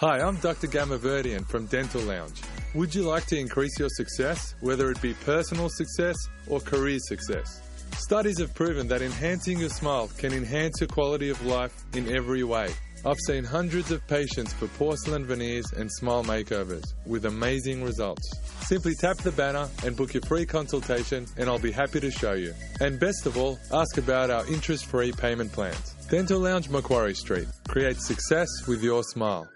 Hi, I'm Dr. Gamaverdian from Dental Lounge. Would you like to increase your success, whether it be personal success or career success? Studies have proven that enhancing your smile can enhance your quality of life in every way. I've seen hundreds of patients for porcelain veneers and smile makeovers with amazing results. Simply tap the banner and book your free consultation, and I'll be happy to show you. And best of all, ask about our interest free payment plans. Dental Lounge Macquarie Street. Create success with your smile.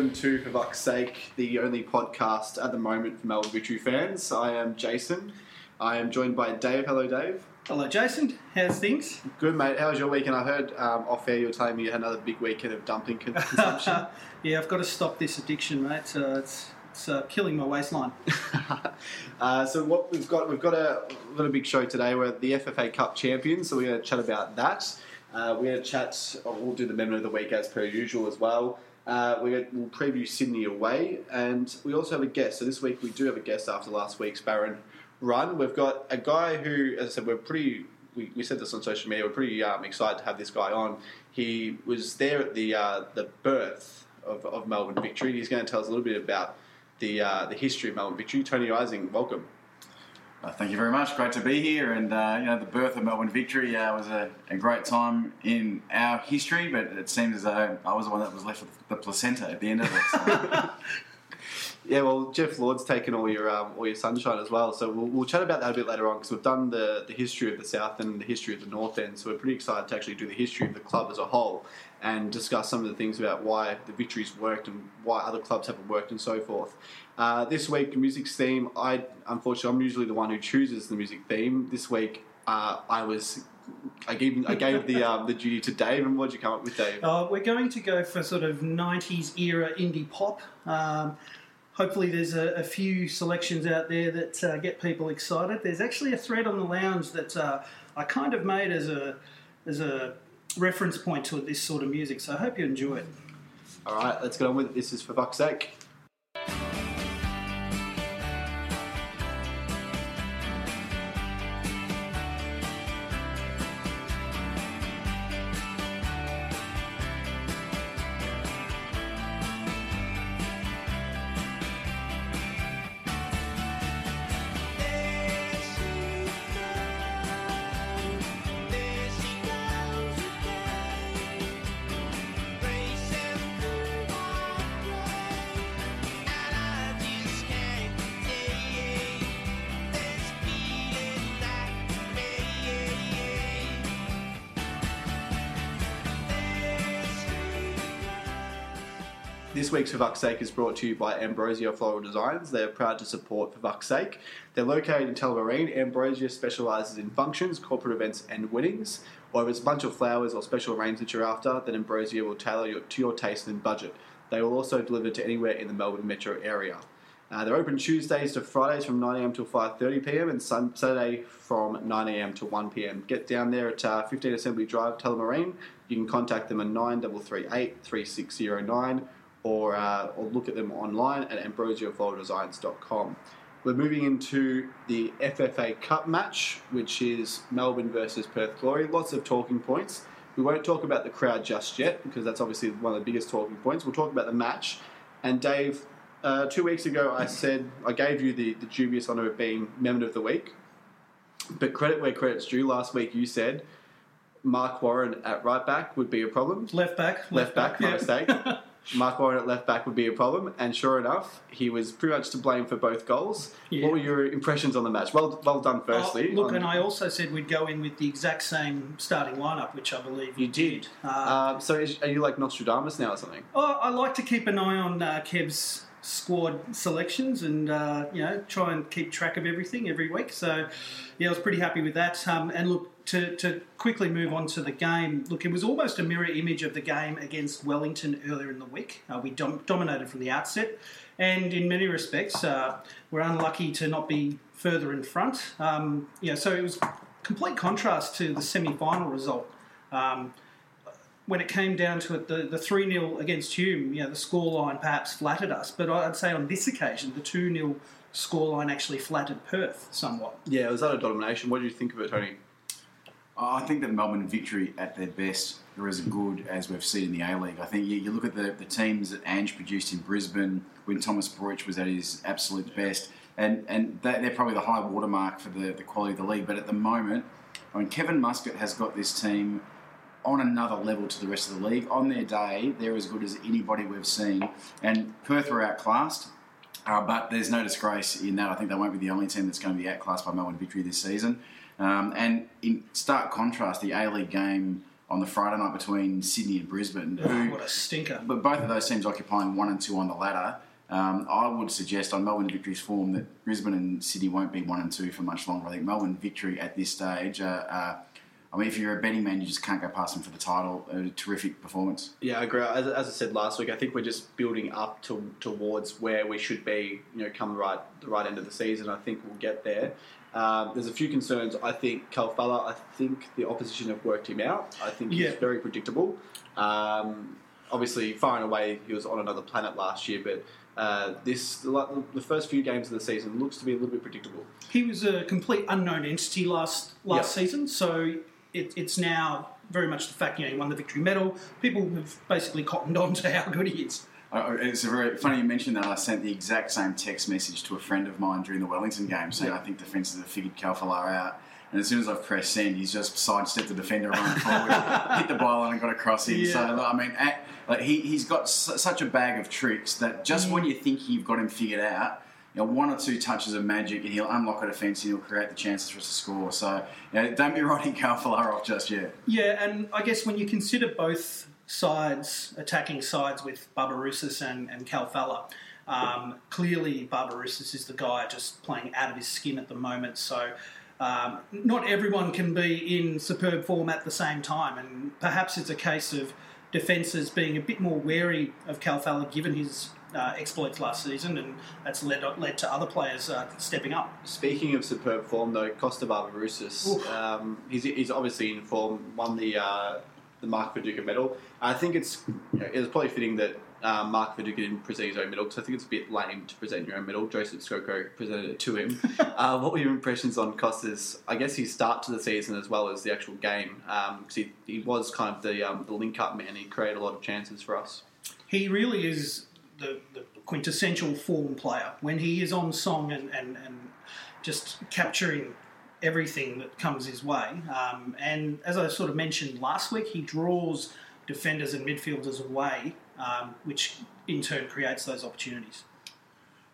Welcome to For Buck's Sake, the only podcast at the moment for Melbourne Victory fans. I am Jason. I am joined by Dave. Hello, Dave. Hello, Jason. How's things? Good, mate. How was your weekend? I heard um, off air you were telling me you had another big weekend of dumping consumption. yeah, I've got to stop this addiction, mate. Uh, it's it's uh, killing my waistline. uh, so what we've got, we've got a we've got a big show today. We're the FFA Cup champions, so we're going to chat about that. Uh, we're going to chat. oh, We'll do the member of the week as per usual as well. Uh, we will preview Sydney away, and we also have a guest. So this week we do have a guest after last week's Baron run. We've got a guy who, as I said, we're pretty. We, we said this on social media. We're pretty um, excited to have this guy on. He was there at the uh, the birth of, of Melbourne Victory. He's going to tell us a little bit about the uh, the history of Melbourne Victory. Tony Ising, welcome. Uh, thank you very much. Great to be here. And uh, you know, the birth of Melbourne Victory uh, was a, a great time in our history, but it seems as though I was the one that was left with the placenta at the end of it. So. Yeah, well, Geoff Lord's taken all your um, all your sunshine as well. So we'll, we'll chat about that a bit later on because we've done the, the history of the South and the history of the North End. So we're pretty excited to actually do the history of the club as a whole and discuss some of the things about why the victories worked and why other clubs haven't worked and so forth. Uh, this week, music's theme. I unfortunately I'm usually the one who chooses the music theme. This week, uh, I was. I gave I gave the um, the duty to Dave, and what did you come up with, Dave? Uh, we're going to go for sort of 90s era indie pop. Um, hopefully, there's a, a few selections out there that uh, get people excited. There's actually a thread on the lounge that uh, I kind of made as a as a reference point to this sort of music. So I hope you enjoy it. All right, let's get on with it. This is for fuck's sake. Week's For Fuck's Sake is brought to you by Ambrosia Floral Designs. They are proud to support For Fuck's Sake. They're located in Tullamarine. Ambrosia specialises in functions, corporate events, and weddings. Or if it's a bunch of flowers or special arrangements that you're after, then Ambrosia will tailor your, to your taste and budget. They will also deliver to anywhere in the Melbourne metro area. Uh, they're open Tuesdays to Fridays from 9am till 5.30pm and sun- Saturday from 9am to 1pm. Get down there at uh, 15 Assembly Drive, Tullamarine. You can contact them on 9338 3609 or, uh, or look at them online at ambrosiaflowerdesigns.com. We're moving into the FFA Cup match, which is Melbourne versus Perth Glory. Lots of talking points. We won't talk about the crowd just yet because that's obviously one of the biggest talking points. We'll talk about the match. And Dave, uh, two weeks ago I said I gave you the, the dubious honour of being member of the Week. But credit where credit's due. Last week you said Mark Warren at right back would be a problem. Left back. Left back, my yeah. mistake. Mark Warren at left back would be a problem, and sure enough, he was pretty much to blame for both goals. Yeah. What were your impressions on the match? Well, well done, firstly. Oh, look, on- and I also said we'd go in with the exact same starting lineup, which I believe you, You did. Uh, Um, so, is, are you like Nostradamus now or something? oh, I like to keep an eye on uh, Kev's squad selections and uh, you know try and keep track of everything every week. So yeah, I was pretty happy with that. Um, and look to, to quickly move on to the game. Look, it was almost a mirror image of the game against Wellington earlier in the week. Uh, we dom- dominated from the outset, and in many respects, uh, we're unlucky to not be further in front. Um, yeah, so it was complete contrast to the semi-final result. Um, when it came down to it, the, the 3 0 against Hume, you know, the scoreline perhaps flattered us. But I'd say on this occasion, the 2 0 scoreline actually flattered Perth somewhat. Yeah, was that a domination? What did you think of it, Tony? I think that Melbourne victory at their best are as good as we've seen in the A League. I think you, you look at the, the teams that Ange produced in Brisbane when Thomas Broich was at his absolute best, and, and they- they're probably the high watermark for the, the quality of the league. But at the moment, I mean, Kevin Muscat has got this team on another level to the rest of the league. On their day, they're as good as anybody we've seen. And Perth were outclassed, uh, but there's no disgrace in that. I think they won't be the only team that's going to be outclassed by Melbourne Victory this season. Um, and in stark contrast, the A League game on the Friday night between Sydney and Brisbane, Oh, who, what a stinker. but both of those teams occupying one and two on the ladder. Um, I would suggest on Melbourne Victory's form that Brisbane and Sydney won't be one and two for much longer. I think Melbourne Victory at this stage, uh, I mean, if you're a betting man, you just can't go past them for the title. A terrific performance. Yeah, I agree. As, as I said last week, I think we're just building up to, towards where we should be. You know, come the right the right end of the season. I think we'll get there. Um, there's a few concerns. I think Khalfallah. I think the opposition have worked him out. I think he's Yeah. very predictable. Um, obviously, far and away, he was on another planet last year, but. Uh, this the, the first few games of the season looks to be a little bit predictable. He was a complete unknown entity last last Yep. season, so it, it's now very much the fact you know he won the victory medal. People have basically cottoned on to how good he is. Uh, It's a very funny you mentioned that. I sent the exact same text message to a friend of mine during the Wellington game, saying I think the defences have figured Khalfallah out. And as soon as I've pressed send, he's just sidestepped the defender, run forward, hit the byline, and got across him. So Yeah. I mean, at, like he he's got su- such a bag of tricks that just when you think you've got him figured out. You know, one or two touches of magic, and he'll unlock a defence, and he'll create the chances for us to score. So, you know, don't be writing Khalfallah off just yet. Yeah, and I guess when you consider both sides, attacking sides with Barbarouses and, and Khalfallah, um, clearly Barbarouses is the guy just playing out of his skin at the moment. So um, not everyone can be in superb form at the same time, and perhaps it's a case of defences being a bit more wary of Khalfallah given his uh, exploits last season, and that's led led to other players uh, stepping up. Speaking of superb form, though, Kosta Barbarouses, um, he's, he's obviously in form. Won the uh, the Mark Viduka medal. I think it's you know, it's probably fitting that uh, Mark Viduka didn't present his own medal because I think it's a bit lame to present your own medal. Joseph Skoko presented it to him. uh, what were your impressions on Kosta's? I guess his start to the season as well as the actual game because he, he was kind of the um, the link up man. He created a lot of chances for us. he really is the, the quintessential form player. When he is on song and, and, and just capturing everything that comes his way. Um, and as I sort of mentioned last week, he draws defenders and midfielders away, um, which in turn creates those opportunities.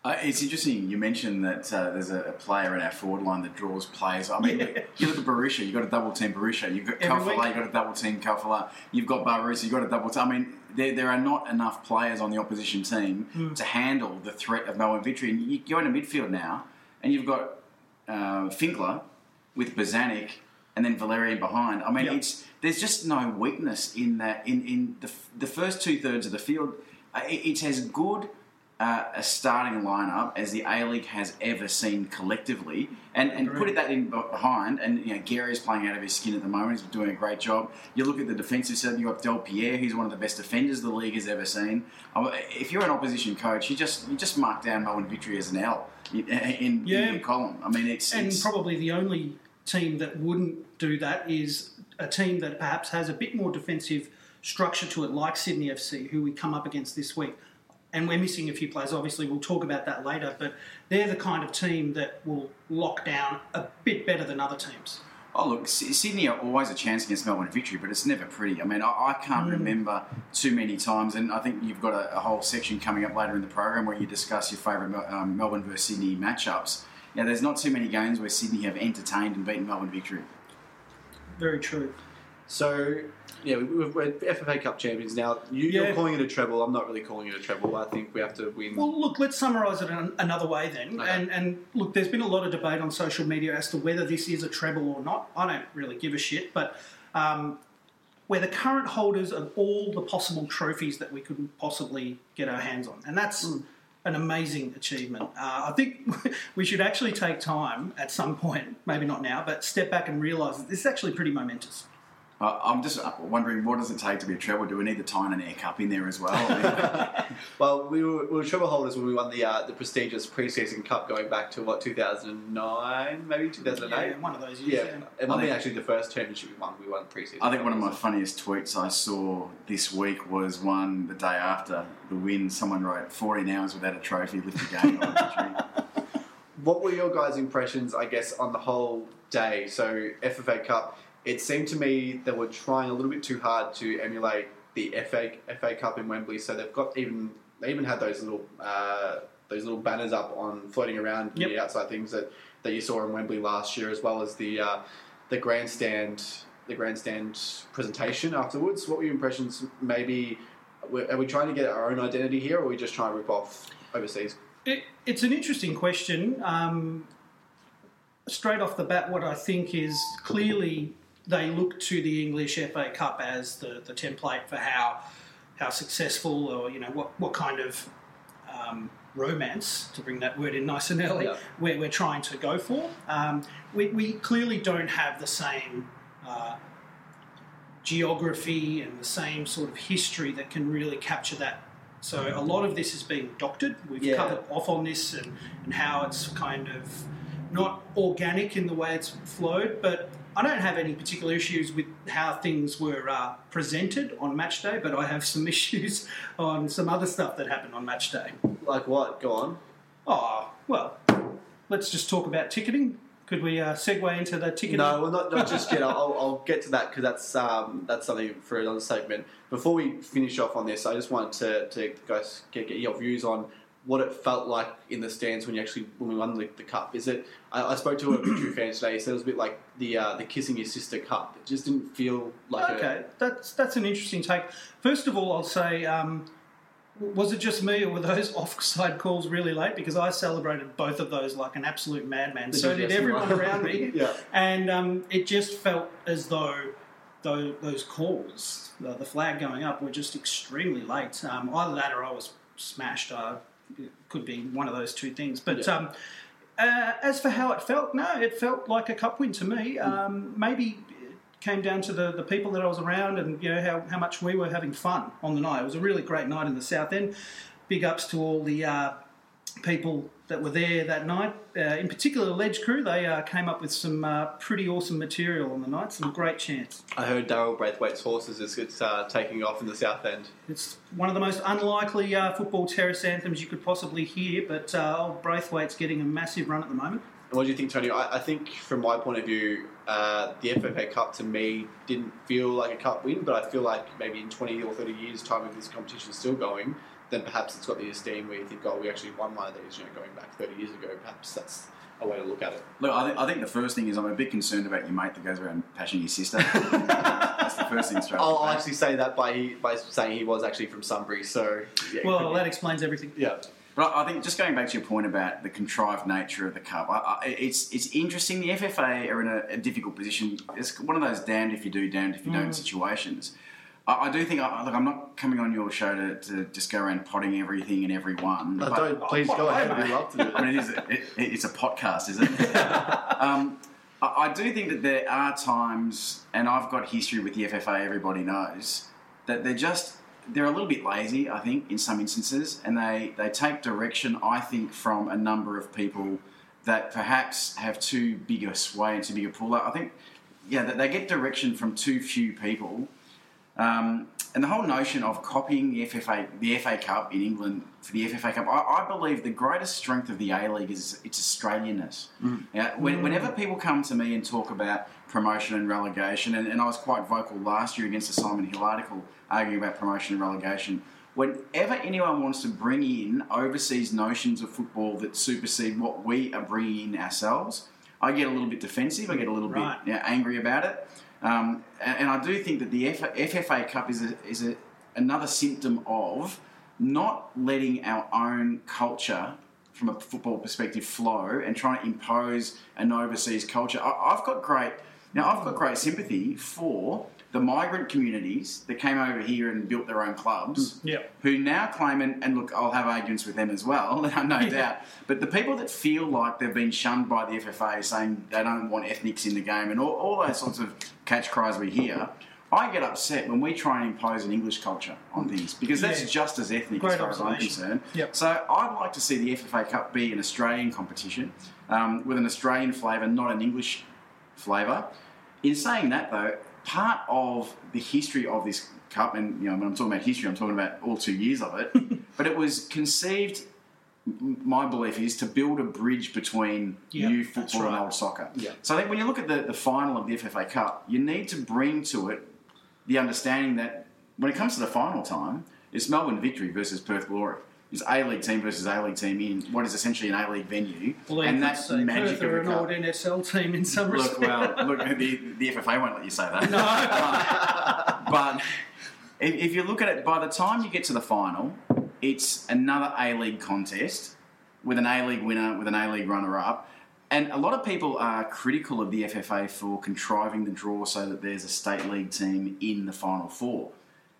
Uh, it's interesting you mentioned that uh, there's a, a player in our forward line that draws players. I mean, Yeah. you look at Berisha, you've got a double team Berisha. You've got Khalfallah, you've got a double team Khalfallah. You've got Barusa, you've got a double team. I mean, there, there are not enough players on the opposition team Hmm. to handle the threat of Melbourne victory. And you go into midfield now, and you've got uh, Finkler with Bozanic and then Valerian behind. I mean, Yep. it's there's just no weakness in that. In, in the, the first two thirds of the field, uh, it- it's as good uh, a starting lineup as the A League has ever seen collectively. And and put it that in behind, and you know Gary's playing out of his skin at the moment. He's doing a great job. You look at the defensive side. You have got Delpierre, who's one of the best defenders the league has ever seen. Uh, If you're an opposition coach, you just you just mark down Melbourne victory as an L in, in, Yeah. in your column. I mean, it's, And it's probably the only team that wouldn't do that is a team that perhaps has a bit more defensive structure to it, like Sydney FC, who we come up against this week. And we're missing a few players, obviously, we'll talk about that later, but they're the kind of team that will lock down a bit better than other teams. Oh look, Sydney are always a chance against Melbourne victory, but it's never pretty. I mean, I, I can't remember too many times, and I think you've got a, a whole section coming up later in the program where you discuss your favourite um, Melbourne versus Sydney matchups. Now, there's not too many games where Sydney have entertained and beaten Melbourne victory. Very true. So Yeah, we, we're, we're FFA Cup champions now. You, Yeah. You're calling it a treble. I'm not really calling it a treble. I think we have to win. Well, look, let's summarise it an, another way then. Okay. And, and look, there's been a lot of debate on social media as to whether this is a treble or not. I don't really give a shit, but um, we're the current holders of all the possible trophies that we could possibly get our hands on, and that's. An amazing achievement. Uh, I think we should actually take time at some point, maybe not now, but step back and realise that this is actually pretty momentous. Uh, I'm just wondering, what does it take to be a treble? Do we need the Tyne and Air Cup in there as well? Well, we were, we were treble holders when we won the uh, the prestigious preseason cup going back to what 2009, maybe 2008. Yeah, one of those Yeah, years. yeah. it might I be actually the first championship we won. We won preseason. I think one of my funniest tweets I saw this week was one the day after the win. Someone wrote 14 hours without a trophy, lift the game on. What were your guys' impressions, I guess, on the whole day? So FFA Cup, it seemed to me they were trying a little bit too hard to emulate the FA FA Cup in Wembley. So they've got even they even had those little uh, those little banners up on floating around Yep. the outside things that, that you saw in Wembley last year, as well as the uh, the grandstand the grandstand presentation afterwards. What were your impressions? Maybe are we trying to get our own identity here, or are we just trying to rip off overseas? It, it's an interesting question. Um, straight off the bat, what I think is clearly they look to the English FA Cup as the, the template for how how successful or you know what what kind of um, romance to bring that word in nice and early Yeah. we're, we're trying to go for. Um, we, we clearly don't have the same. Uh, geography and the same sort of history that can really capture that. So a lot of this is being doctored. We've Yeah. covered off on this and, and how it's kind of not organic in the way it's flowed, but I don't have any particular issues with how things were uh, presented on match day, but I have some issues on some other stuff that happened on match day. Like what? Go on. Oh, well, let's just talk about ticketing. Could we uh, segue into the ticketing? No, well, not, not just yet. I'll, I'll get to that because that's um, that's something for another segment. Before we finish off on this, I just wanted to, to guys get, get your views on what it felt like in the stands when you actually when we won the, the cup. Is it? I, I spoke to a true fan today. He said it was a bit like the uh, the kissing your sister cup. It just didn't feel like Okay, that's that's an interesting take. First of all, I'll say, um, was it just me, or were those offside calls really late? Because I celebrated both of those like an absolute madman. So did everyone around me. Yeah. and um, it just felt as though those, those calls, the, the flag going up, were just extremely late. Um, either that or I was smashed. Uh, it could be one of those two things. But Yeah. um, uh, as for how it felt, no, it felt like a cup win to me. Um, maybe it came down to the, the people that I was around and you know how, how much we were having fun on the night. It was a really great night in the South End. Big ups to all the uh, people that were there that night. Uh, in particular, the Ledge crew, they uh, came up with some uh, pretty awesome material on the night, some great chants. I heard Daryl Braithwaite's horses is it's uh, taking off in the South End. It's one of the most unlikely uh, football terrace anthems you could possibly hear, but uh, old Braithwaite's getting a massive run at the moment. And what do you think, Tony? I, I think, from my point of view, uh, the FFA Cup to me didn't feel like a cup win, but I feel like maybe in 20 or 30 years' time, if this competition is still going, then perhaps it's got the esteem where you think, oh, we actually won one of these, you know, going back 30 years ago. Perhaps that's a way to look at it. Look, I, think I think the first thing is I'm a bit concerned about your mate that goes around pashing your sister. That's the first thing straight I'll, I'll actually say that by by saying he was actually from Sunbury, so yeah, Well, that explains everything. yeah. But I I think just going back to your point about the contrived nature of the cup, I, I, it's it's interesting. The FFA are in a, a difficult position. It's one of those damned if you do, damned if you don't mm. situations. I, I do think. I, look, I'm not coming on your show to, to just go around potting everything and everyone. No, but- don't, please go ahead. We'd love to do I mean, it is. It, it's a podcast, is it? um, I, I do think that there are times, and I've got history with the FFA. Everybody knows that they're just they're a little bit lazy. I think in some instances, and they they take direction. I think from a number of people that perhaps have too big a sway and too big a pull. I think, yeah, that they get direction from too few people. Um, and the whole notion of copying the FFA, the FA Cup in England for the FFA Cup, I, I believe the greatest strength of the A League is its Australianness. Yeah, when, Whenever people come to me and talk about promotion and relegation, and, and I was quite vocal last year against the Simon Hill article arguing about promotion and relegation. Whenever anyone wants to bring in overseas notions of football that supersede what we are bringing in ourselves, I get a little bit defensive. I get a little Right. bit yeah, angry about it. Um, and, I do think that the FFA Cup is a, is a, another symptom of not letting our own culture from a football perspective flow and trying to impose an overseas culture. I, I've got great now I've got great sympathy for the migrant communities that came over here and built their own clubs, Yeah. who now claim and, and look, I'll have arguments with them as well, no Yeah. doubt. But the people that feel like they've been shunned by the FFA, saying they don't want ethnics in the game, and all, all those sorts of catch cries we hear. I get upset when we try and impose an English culture on things because that's Yeah. just as ethnic Great as far as I'm concerned. Yep. So I'd like to see the FFA Cup be an Australian competition um, with an Australian flavour, not an English flavour. In saying that, though, part of the history of this cup, and you know, when I'm talking about history, I'm talking about all two years of it, but it was conceived. My belief is to build a bridge between Yeah, new football and old soccer. Yeah. So I think when you look at the, the final of the FFA Cup, you need to bring to it the understanding that when it comes to the final time, it's Melbourne Victory versus Perth Glory. It's A League team versus A League team in what is essentially an A League venue, Well, and that's say magic Perth of an the old. NSL team in some Look, well, look, the, the FFA won't let you say that. but if, if you look at it, by the time you get to the final, it's another A League contest with an A League winner, with an A League runner up. And a lot of people are critical of the FFA for contriving the draw so that there's a state league team in the final four.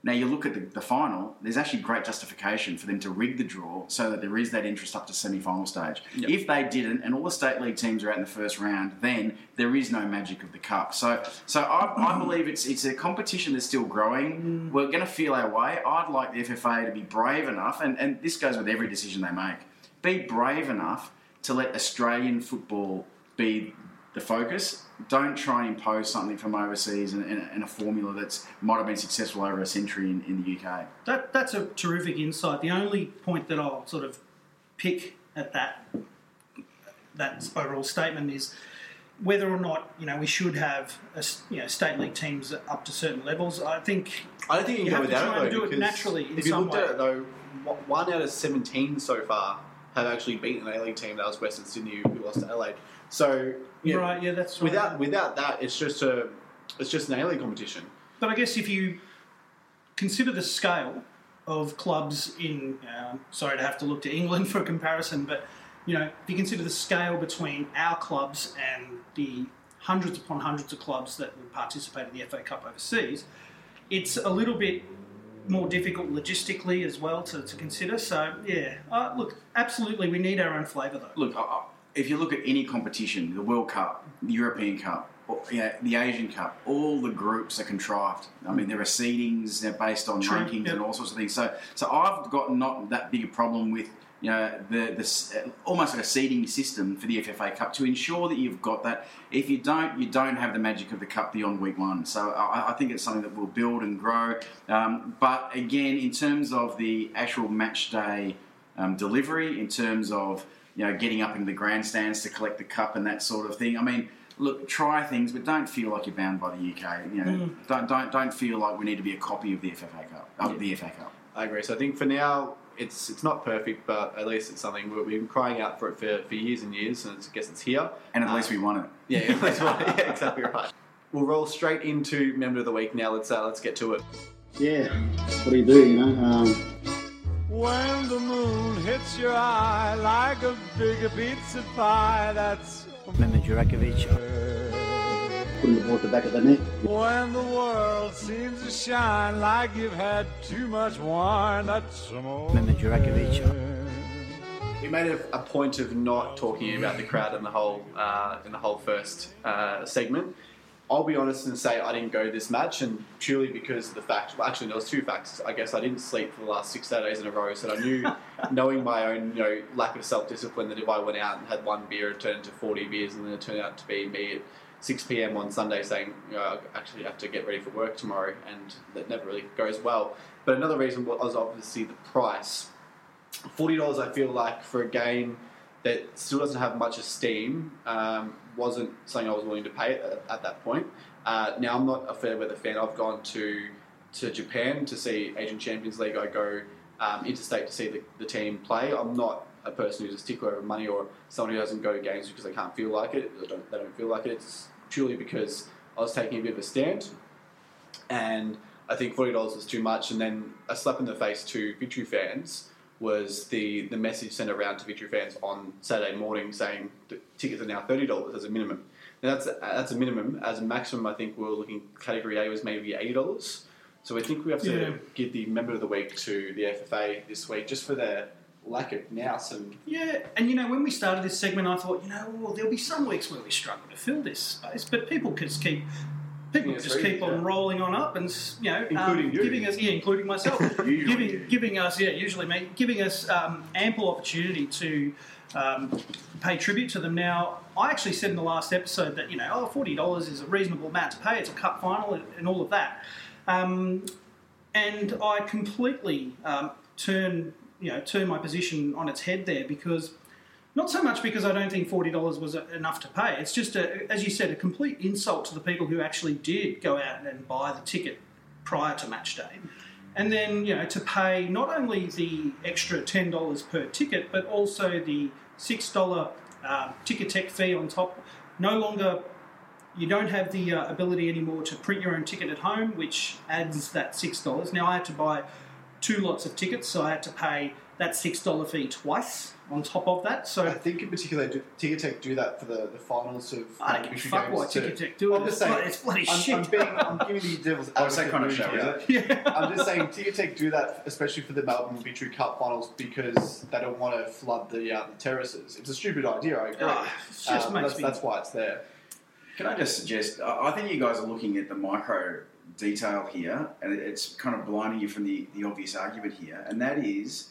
Now you look at the, the final, there's actually great justification for them to rig the draw so that there is that interest up to semi-final stage. If they didn't, and all the state league teams are out in the first round, then there is no magic of the cup. So, so I, I hmm. believe it's it's a competition that's still growing. Hmm. We're going to feel our way. I'd like the FFA to be brave enough, and, and this goes with every decision they make. Be brave enough to let Australian football be the focus. Don't try and impose something from overseas and, and, and a formula that's might have been successful over a century in, in the UK. That, that's a terrific insight. The only point that I'll sort of pick at that that overall statement is whether or not you know we should have a s you know state league teams up to certain levels. I think I don't think you You can have go to without try it and though. do it naturally in if you some looked at it though, one out of seventeen so far have actually beaten an A League team. That was Western Sydney who lost to Adelaide. So you know, right, yeah, that's right. without without that, it's just a it's just an A League competition. But I guess if you consider the scale of clubs in, uh, sorry to have to look to England for a comparison, but you know, if you consider the scale between our clubs and the hundreds upon hundreds of clubs that would participate in the FA Cup overseas, it's a little bit more difficult logistically as well to, to consider. So yeah, uh, look, absolutely, we need our own flavour though. Look, I- I- if you look at any competition, the World Cup, the European Cup, or, yeah, the Asian Cup, all the groups are contrived. I mean, there are seedings, they're based on True, rankings yep. and all sorts of things. So, so I've got not that big a problem with you know the the almost like a seeding system for the FFA Cup to ensure that you've got that. If you don't, you don't have the magic of the cup beyond week one. So I, I think it's something that will build and grow. Um, but again, in terms of the actual match day um, delivery, in terms of you know getting up in the grandstands to collect the cup and that sort of thing. I mean, look, try things, but don't feel like you're bound by the UK. You know, don't don't don't feel like we need to be a copy of the FFA Cup, of the FA Cup. I agree. So I think for now, it's it's not perfect, but at least it's something we- we've been crying out for it for, for years and years, and it's, I guess it's here. And at Uh, least we won it. Yeah, yeah, that's right. yeah, exactly right. We'll roll straight into member of the week now. Let's uh, let's get to it. yeah, what do you do, you know? Um, When the moon hits your eye like a big pizza pie, that's Mehmet Jurakovic. putting the ball at the back of the net. when the world seems to shine like you've had too much wine. That's Mehmet Jurakovic. We made a, a point of not talking about the crowd in the whole uh, in the whole first uh, segment. I'll be honest and say I didn't go this match, and purely because of the fact. Well, actually, there was two facts. I guess I didn't sleep for the last six Saturdays in a row, so I knew, knowing my own you know lack of self discipline, that if I went out and had one beer, it turned into forty beers, and then it turned out to be me at six p.m. on Sunday saying, you know, I actually have to get ready for work tomorrow, and that never really goes well. But another reason was obviously the price forty dollars. I feel like for a game that still doesn't have much esteem um, wasn't something I was willing to pay at, at that point. Uh, now I'm not a fair weather fan. I've gone to to Japan to see Asian Champions League. I go um, interstate to see the, the team play. I'm not a person who's a stickler over money or someone who doesn't go to games because they can't feel like it. Don't, they don't feel like it. It's purely because I was taking a bit of a stand, and I think forty dollars was too much. And then a slap in the face to Victory fans was the the message sent around to Victory fans on Saturday morning saying the tickets are now thirty dollars as a minimum. Now that's that's a minimum. As a maximum, I think we are looking category A was maybe eighty dollars. So I think we have to Yeah. give the member of the week to the FFA this week just for their lack of nous and Yeah, and you know, when we started this segment, I thought, you know, well, there'll be some weeks where we struggle to fill this space, but people can just keep. People Yes, just keep on yeah. rolling on up, and you know, Including um, you. giving us, yeah, including myself, giving you. giving us, yeah, usually me, giving us um, ample opportunity to um, pay tribute to them. Now, I actually said in the last episode that you know, oh, forty dollars is a reasonable amount to pay. It's a cup final and, and all of that. Um, and I completely um, turn you know turn my position on its head there because not so much because I don't think forty dollars was enough to pay. It's just a, as you said, a complete insult to the people who actually did go out and buy the ticket prior to match day, and then you know to pay not only the extra ten dollars per ticket but also the six dollar uh, Ticketek fee on top. No longer you don't have the uh, ability anymore to print your own ticket at home, which adds that six dollars. Now I had to buy two lots of tickets, so I had to pay that six dollar fee twice on top of that. So I think in particular, do, Ticketek do that for the, the finals of I don't give a fuck what too. Ticketek do it. I'm just saying, bloody- it's bloody I'm, shit. I'm, being, I'm giving you devil's it's that advocate kind of show, here. is yeah. I'm just saying, Ticketek do that, especially for the Melbourne Victory Cup finals, because they don't want to flood the, uh, the terraces. It's a stupid idea, I agree. Ah, it just Um, makes that's, me- that's why it's there. Can I just suggest? I I think you guys are looking at the micro detail here, and it's kind of blinding you from the, the obvious argument here, and that is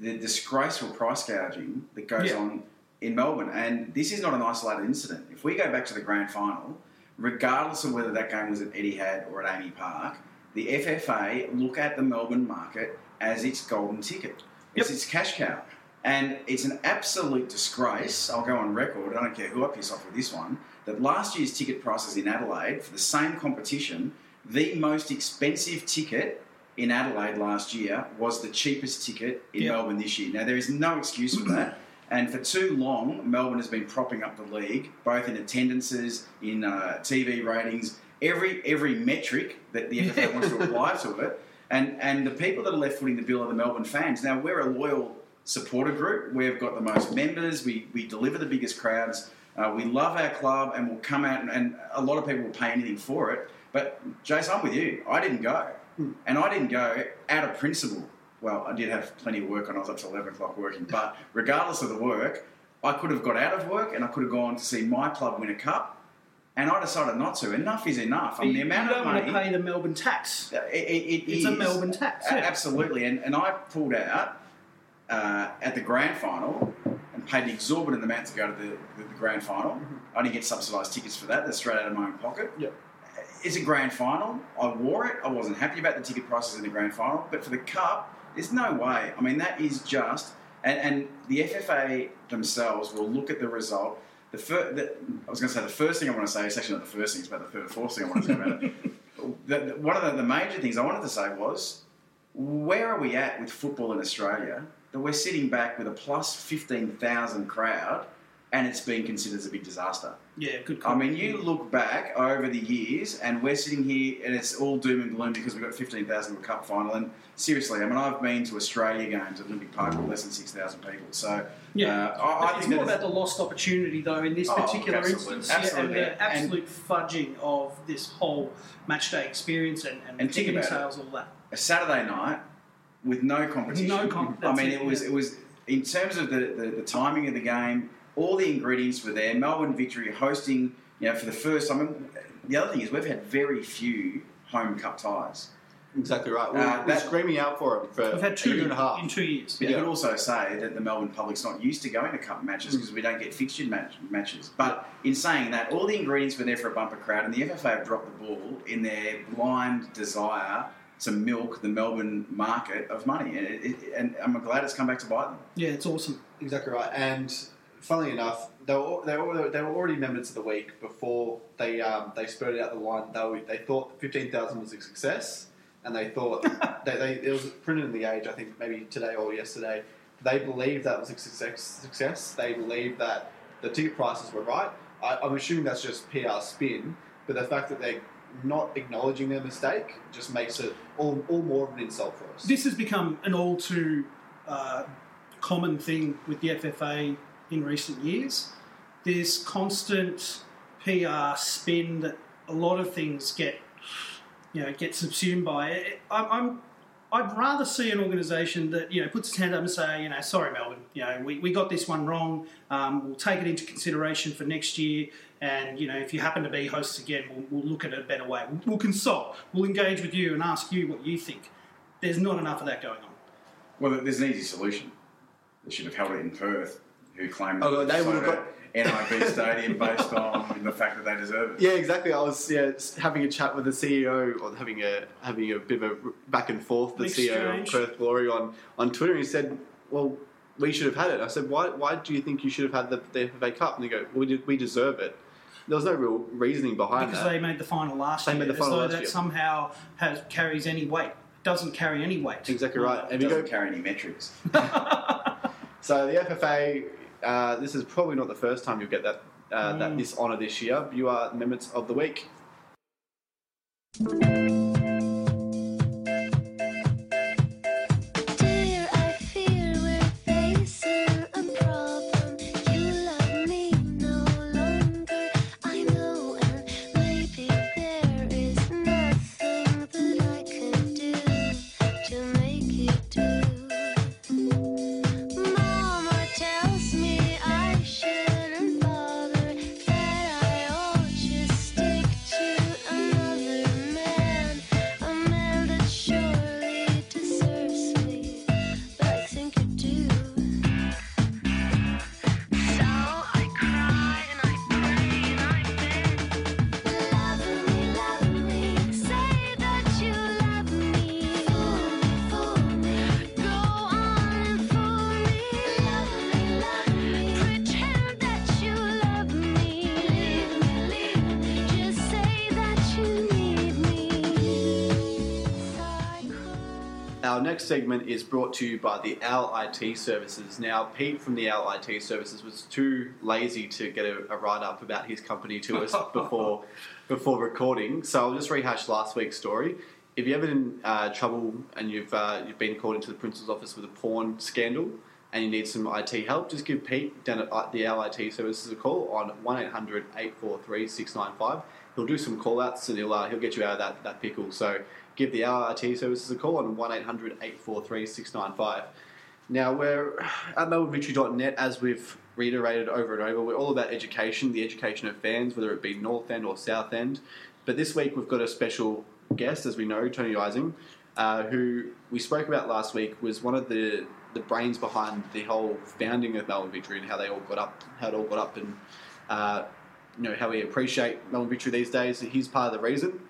the disgraceful price gouging that goes Yeah. on in Melbourne. And this is not an isolated incident. If we go back to the grand final, regardless of whether that game was at Etihad or at AAMI Park, the FFA look at the Melbourne market as its golden ticket. It's Yep. its cash cow. And it's an absolute disgrace. I'll go on record. I don't care who I piss off with this one. That last year's ticket prices in Adelaide for the same competition, the most expensive ticket in Adelaide last year was the cheapest ticket in Yep. Melbourne this year. Now there is no excuse for that. And for too long, Melbourne has been propping up the league, both in attendances, in uh, TV ratings, every every metric that the FFA wants to apply to it. And and the people that are left footing the bill are the Melbourne fans. Now we're a loyal supporter group. We've got the most members. We we deliver the biggest crowds. Uh, we love our club, and we'll come out and, and a lot of people will pay anything for it. But Jason, I'm with you. I didn't go, Hmm. and I didn't go out of principle. Well, I did have plenty of work on. I was up till eleven o'clock working. But regardless of the work, I could have got out of work and I could have gone to see my club win a cup. And I decided not to. Enough is enough. I mean, the you amount don't of want to pay the Melbourne tax. Uh, it, it, it It's a. Melbourne tax, yeah. Absolutely. And, and I pulled out uh, at the grand final and paid an exorbitant amount to go to the, the, the grand final. Mm-hmm. I didn't get subsidised tickets for that. That's straight out of my own pocket. Yep. It's a grand final. I wore it. I wasn't happy about the ticket prices in the grand final. But for the cup, there's no way. I mean, that is just. And, and the FFA themselves will look at the result. The, fir- the I was going to say the first thing I want to say is actually not the first thing. It's about the third or fourth thing I want to say about it. The, the, one of the, the major things I wanted to say was where are we at with football in Australia that we're sitting back with a plus 15,000 crowd and it's been considered as a big disaster? Yeah, good. Call. I mean, you look back over the years and we're sitting here and it's all doom and gloom because we've got 15,000 to a cup final. And seriously, I mean, I've been to Australia games at Olympic Park with less than 6,000 people. So, Yeah, uh, I, I it's more about the lost opportunity, though, in this Oh, particular absolutely, instance, yeah, and the absolute fudging of this whole match day experience and, and, And ticketing about it. sales, all that. a Saturday night with no competition. No com- I mean, it, was it was in terms of the, the, the timing of the game, all the ingredients were there. Melbourne Victory hosting, you know, for the first time. And the other thing is we've had very few home cup ties. Exactly right. We're, Uh, we're screaming out for him for We've had a two year and a half. in two years. But Yeah. you could also say that the Melbourne public's not used to going to cup matches because we don't get fixtured match, matches. But in saying that, all the ingredients were there for a bumper crowd, and the FFA have dropped the ball in their blind desire to milk the Melbourne market of money. And, it, it, and I'm glad it's come back to bite them. Yeah, it's awesome. Exactly right. And funnily enough, they were, they were, they were already members of the week before they um, they spurted out the line. They, were, they thought fifteen thousand was a success, and they thought they, they it was printed in the Age. I think maybe today or yesterday. They believed that was a success. Success. They believed that the ticket prices were right. I, I'm assuming that's just PR spin. but the fact that they're not acknowledging their mistake just makes it all, all more of an insult for us. This has become an all too uh, common thing with the FFA in recent years. There's constant PR spin that a lot of things get, you know, get subsumed by. I'm, I'm I'd rather see an organisation that you know puts its hand up and say, you know, sorry Melbourne, you know, we, we got this one wrong. Um, we'll take it into consideration for next year, and you know, if you happen to be hosts again, we'll, we'll look at it a better way. We'll, we'll consult. We'll engage with you and ask you what you think. There's not enough of that going on. Well, there's an easy solution. They should have held it in Perth, who claimed Oh, they would have got- a NIB stadium based on the fact that they deserve it. Yeah, exactly. I was yeah, having a chat with the CEO or having a having a bit of a back and forth. The CEO of Exchange. Perth Glory on on Twitter. He said, "Well, we should have had it." I said, "Why? Why do you think you should have had the, the FA Cup?" And they go, "We did, we deserve it." There was no real reasoning behind because that. they made the final last They year. made the as final though last that year. somehow has carries any weight. Doesn't carry any weight. exactly right. It And you doesn't go, carry any metrics. so the FFA. Uh, this is probably not the first time you'll get that uh, that this honour this year. You are members of the week. Segment is brought to you by the LIT Services. Now, Pete from the LIT Services was too lazy to get a, a write up about his company to us before before recording, so I'll just rehash last week's story. If you're ever in uh, trouble and you've uh, you've been called into the principal's office with a porn scandal and you need some IT help, just give Pete down at the LIT Services a call on one 843 695 He'll do some call outs and he'll, uh, he'll get you out of that, that pickle. So give the IT Services a call on 1800 843 695. Now, we're at melbournevictory.net, as we've reiterated over and over, we're all about education, the education of fans, whether it be North End or South End. But this week we've got a special guest, as we know, Tony Ising, uh, who we spoke about last week, was one of the, the brains behind the whole founding of Melbourne Victory and how they all got up, how it all got up, and uh, you know how we appreciate Melbourne Victory these days. He's part of the reason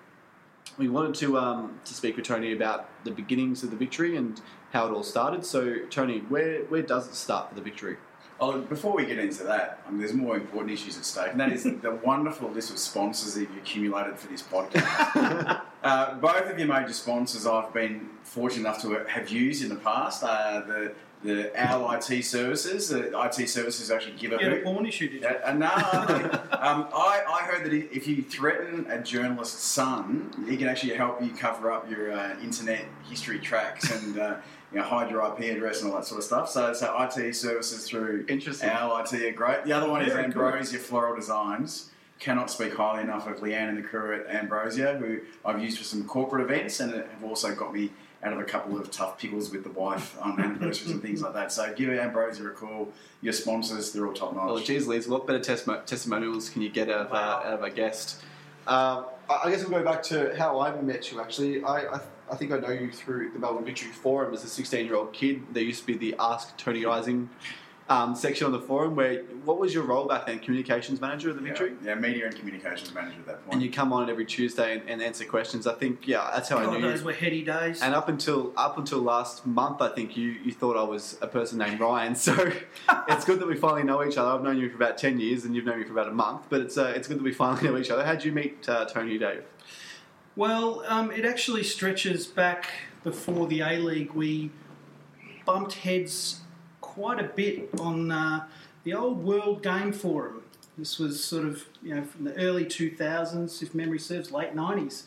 we wanted to um, to speak with Tony about the beginnings of the victory and how it all started. So, Tony, where where does it start for the victory? Oh, before we get into that, um, there's more important issues at stake, and that is the wonderful list of sponsors that you've accumulated for this podcast. uh, both of your major sponsors I've been fortunate enough to have used in the past. Uh, the the Owl IT services, the IT services actually give a You had a hoot. porn issue, did you? Uh, no, um, I, I heard that if you threaten a journalist's son, he can actually help you cover up your uh, internet history tracks and uh, you know, hide your IP address and all that sort of stuff. So, so IT services through Interesting. our IT are great. The other one is Very cool. Ambrosia Floral Designs. Cannot speak highly enough of Leanne and the crew at Ambrosia, who I've used for some corporate events and have also got me out of a couple of tough pickles with the wife on anniversaries and things like that. So give Ambrosia a call. Your sponsors, they're all top notch. Well, geez, Liz, what better testimo- testimonials can you get out of, uh, out of a guest? Um, I I guess we'll go back to how I met you. Actually, I, I, I think I know you through the Melbourne Victory Forum as a 16-year-old kid. There used to be the Ask Tony Ising um, section on the forum. Where what was your role back then? Communications manager of the Victory. Yeah, yeah, media and communications manager at that point. And you come on every Tuesday and, and answer questions. I think, yeah, that's how I God, knew those you. were heady days. And up until up until last month, I think you, you thought I was a person named Ryan. So it's good that we finally know each other. I've known you for about ten years, and you've known me for about a month. But it's uh, it's good that we finally know each other. How did you meet uh, Tony Dave? Well, um, it actually stretches back before the A League. We bumped heads quite a bit on uh, the old World Game Forum. This was sort of you know from the early 2000s, if memory serves, late 90s.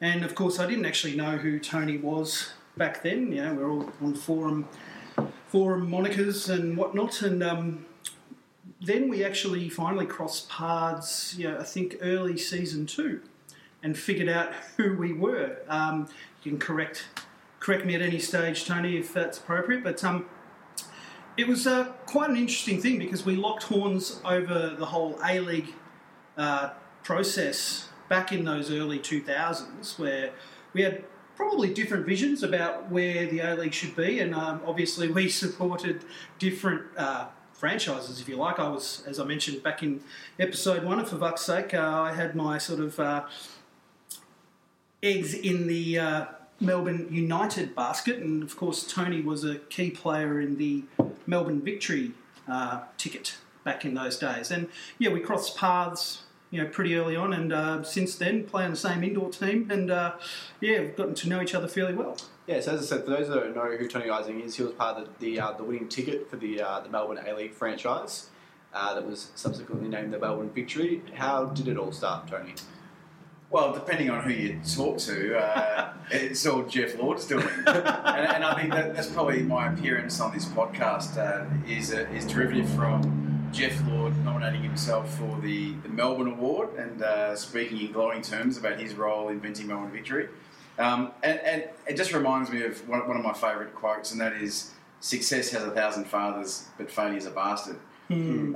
And of course, I didn't actually know who Tony was back then. You know, we we're all on forum forum monikers and whatnot, and um, then we actually finally crossed paths. You know, I think early season two, and figured out who we were. Um, you can correct correct me at any stage, Tony, if that's appropriate. But um, it was uh, quite an interesting thing because we locked horns over the whole A League uh, process back in those early 2000s, where we had probably different visions about where the A League should be, and um, obviously we supported different. Uh, franchises, if you like. I was, as I mentioned back in episode one For Buck's Sake, uh, I had my sort of uh, eggs in the uh, Melbourne United basket, and of course Tony was a key player in the Melbourne Victory uh, ticket back in those days. And yeah, we crossed paths, you know, pretty early on, and uh, since then playing the same indoor team, and uh, yeah, we've gotten to know each other fairly well. Yeah, so as I said, for those that don't know who Tony Ising is, he was part of the the, uh, the winning ticket for the uh, the Melbourne A League franchise uh, that was subsequently named the Melbourne Victory. How did it all start, Tony? Well, depending on who you talk to, uh, it's all Geoff Lord's doing, and, and I think that, that's probably my appearance on this podcast uh, is uh, is derivative from Geoff Lord nominating himself for the, the Melbourne Award and uh, speaking in glowing terms about his role in inventing Melbourne victory. Um, and, and it just reminds me of one, one of my favourite quotes, and that is, "Success has a thousand fathers, but failure is a bastard."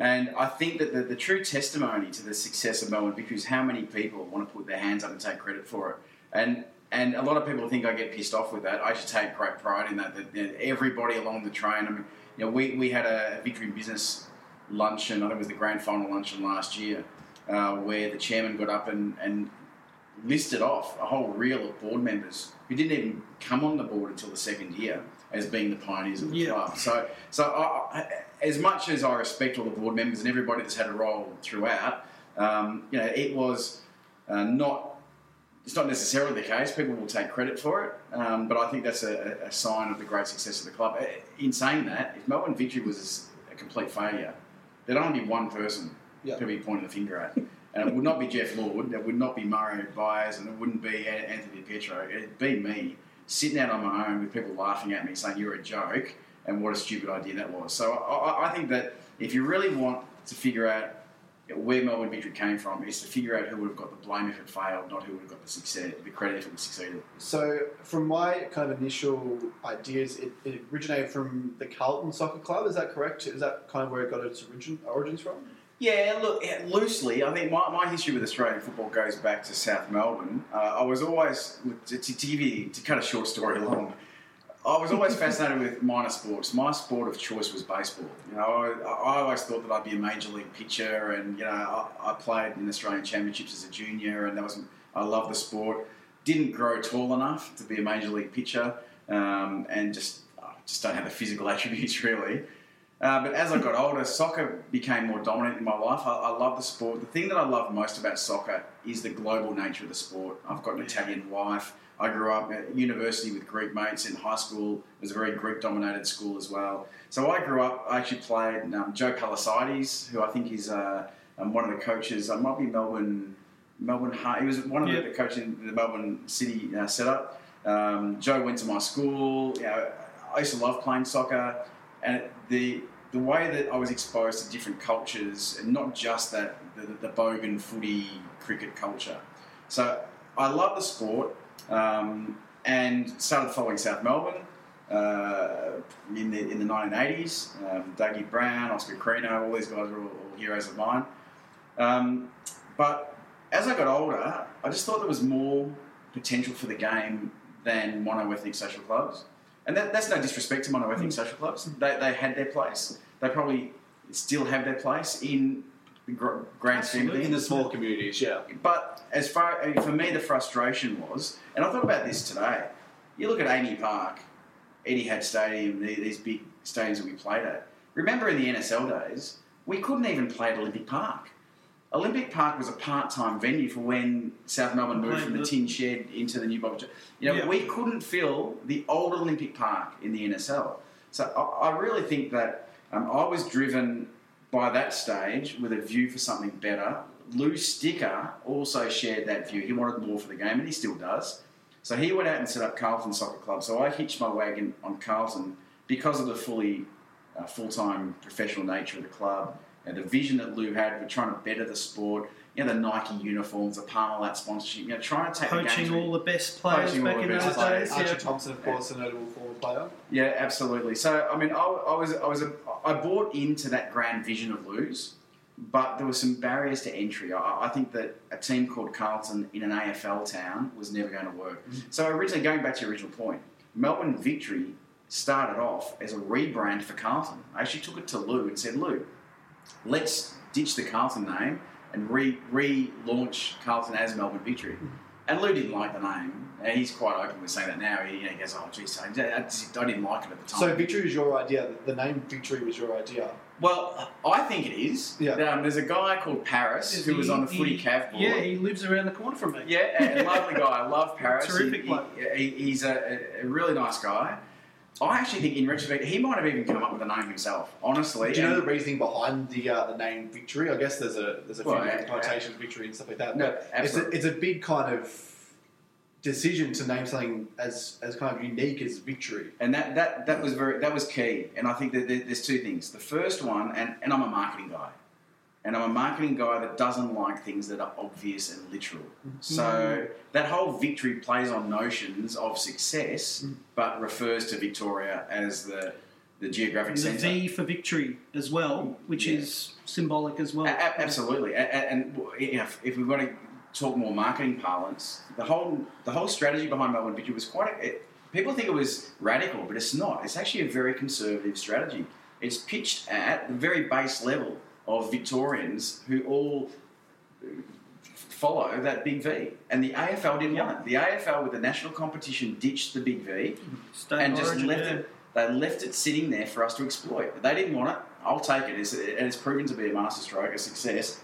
And I think that the, the true testimony to the success of Melbourne is how many people want to put their hands up and take credit for it. And and a lot of people think I get pissed off with that. I should take great pride in that. That, that everybody along the train. I mean, you know, we, we had a Victory in Business luncheon. I think it was the grand final luncheon last year, uh, where the chairman got up and, and listed off a whole reel of board members who didn't even come on the board until the second year as being the pioneers of the Yeah. club. So, so I, as much as I respect all the board members and everybody that's had a role throughout, um, you know, it was uh, not. It's not necessarily the case. People will take credit for it, um, but I think that's a, a sign of the great success of the club. Uh, In saying that, if Melbourne Victory was a complete failure, there'd only be one person Yeah. to be pointing the finger at. And it would not be Geoff Lord, it would not be Mario Byers, and it wouldn't be Anthony Petro. It'd be me sitting out on my own with people laughing at me saying you're a joke and what a stupid idea that was. So I, I- think that if you really want to figure out where Melbourne Victory came from, is to figure out who would have got the blame if it failed, not who would have got the success, the credit if it succeeded. So, from my kind of initial ideas, it, it originated from the Carlton Soccer Club. Is that correct? Is that kind of where it got its origin, origins from? Yeah, look, yeah, loosely, I think my, my history with Australian football goes back to South Melbourne. Uh, I was always, to, to, to give you, to cut a short story long, I was always fascinated with minor sports. My sport of choice was baseball. You know, I, I always thought that I'd be a major league pitcher, and you know, I, I played in Australian championships as a junior, and that was I love the sport. Didn't grow tall enough to be a major league pitcher, um, and just just don't have the physical attributes really. Uh, but as I got older, soccer became more dominant in my life. I, I love the sport. The thing that I love most about soccer is the global nature of the sport. I've got an Italian wife. I grew up at university with Greek mates. In high school, it was a very Greek-dominated school as well. So I grew up. I actually played um, Joe Palatsides, who I think is uh, um, one of the coaches. I might be Melbourne. Melbourne. Heart- He was one of Yeah. the coaches in the Melbourne City uh, setup. Um, Joe went to my school. You know, I used to love playing soccer, and the the way that I was exposed to different cultures, and not just that the, the bogan footy cricket culture. So I love the sport, um, and started following South Melbourne uh, in the in the 1980s. Um, Dougie Brown, Oscar Crino, all these guys were all, all heroes of mine. Um, but as I got older, I just thought there was more potential for the game than mono-ethnic social clubs. And that, that's no disrespect to mono-ethnic mm. social clubs. They, they had their place. They probably still have their place in the gr- grand scheme. In the small communities, yeah. But as far I mean, for me, the frustration was, and I thought about this today. You look at AAMI Park, Etihad Stadium, the- these big stadiums that we played at. Remember in the NSL days, we couldn't even play at Olympic Park. Olympic Park was a part-time venue for when South Melbourne moved from the tin shed into the new Bob. You know, Yeah. we couldn't fill the old Olympic Park in the NSL. So I, I really think that um, I was driven by that stage, with a view for something better, Lou Sticca also shared that view. He wanted more for the game, and he still does. So he went out and set up Carlton Soccer Club. So I hitched my wagon on Carlton because of the fully uh, full-time professional nature of the club and the vision that Lou had for trying to better the sport. You know, the Nike uniforms, the Parmalat sponsorship. You know, trying to take the Poaching all the best players Poaching all back the in best those players. days. Archie Yeah. Thompson, of course, a notable forward player. Yeah, absolutely. So, I mean, I, I was, I was, a, I bought into that grand vision of Lou's, but there were some barriers to entry. I, I think that a team called Carlton in an AFL town was never going to work. Mm-hmm. So, originally, going back to your original point, Melbourne Victory started off as a rebrand for Carlton. I actually took it to Lou and said, Lou, let's ditch the Carlton name and re relaunch Carlton as Melbourne Victory. And Lou didn't like the name. And he's quite open with saying that now. He, you know, he goes, "Oh, geez, I, I just- I didn't like it at the time." So Victory was your idea. The name Victory was your idea. well, I think it is. Yeah. Um, there's a guy called Paris who was on the footy He- cav board. Yeah, he lives around the corner from me. Yeah, a lovely guy. I love Paris. Terrific He- he- he- he's a, a really nice guy. I actually think, in retrospect, he might have even come up with the name himself. Honestly, Do you know the reasoning behind the uh, the name Victory? I guess there's a there's a few Well, yeah, connotations, Victory and stuff like that. No, but it's a, it's a big kind of decision to name something as as kind of unique as Victory. And that, that, that was very that was key. And I think that there's two things. The first one, and, and I'm a marketing guy, and I'm a marketing guy that doesn't like things that are obvious and literal. Mm-hmm. So that whole victory plays on notions of success, mm. but refers to Victoria as the the geographic The centre. V for victory as well, which Yeah. is symbolic as well. A- a- absolutely, A- and, you know, if, we've got to talk more marketing parlance, the whole the whole strategy behind Melbourne Victory was quite. A, it, people think it was radical, but it's not. It's actually a very conservative strategy. It's pitched at the very base level of Victorians who all follow that big V, and the AFL didn't want it. The AFL, with the national competition, ditched the big V State and just left yeah. it. They left it sitting there for us to exploit. They didn't want it. I'll take it. It's, and it's proven to be a masterstroke, a success.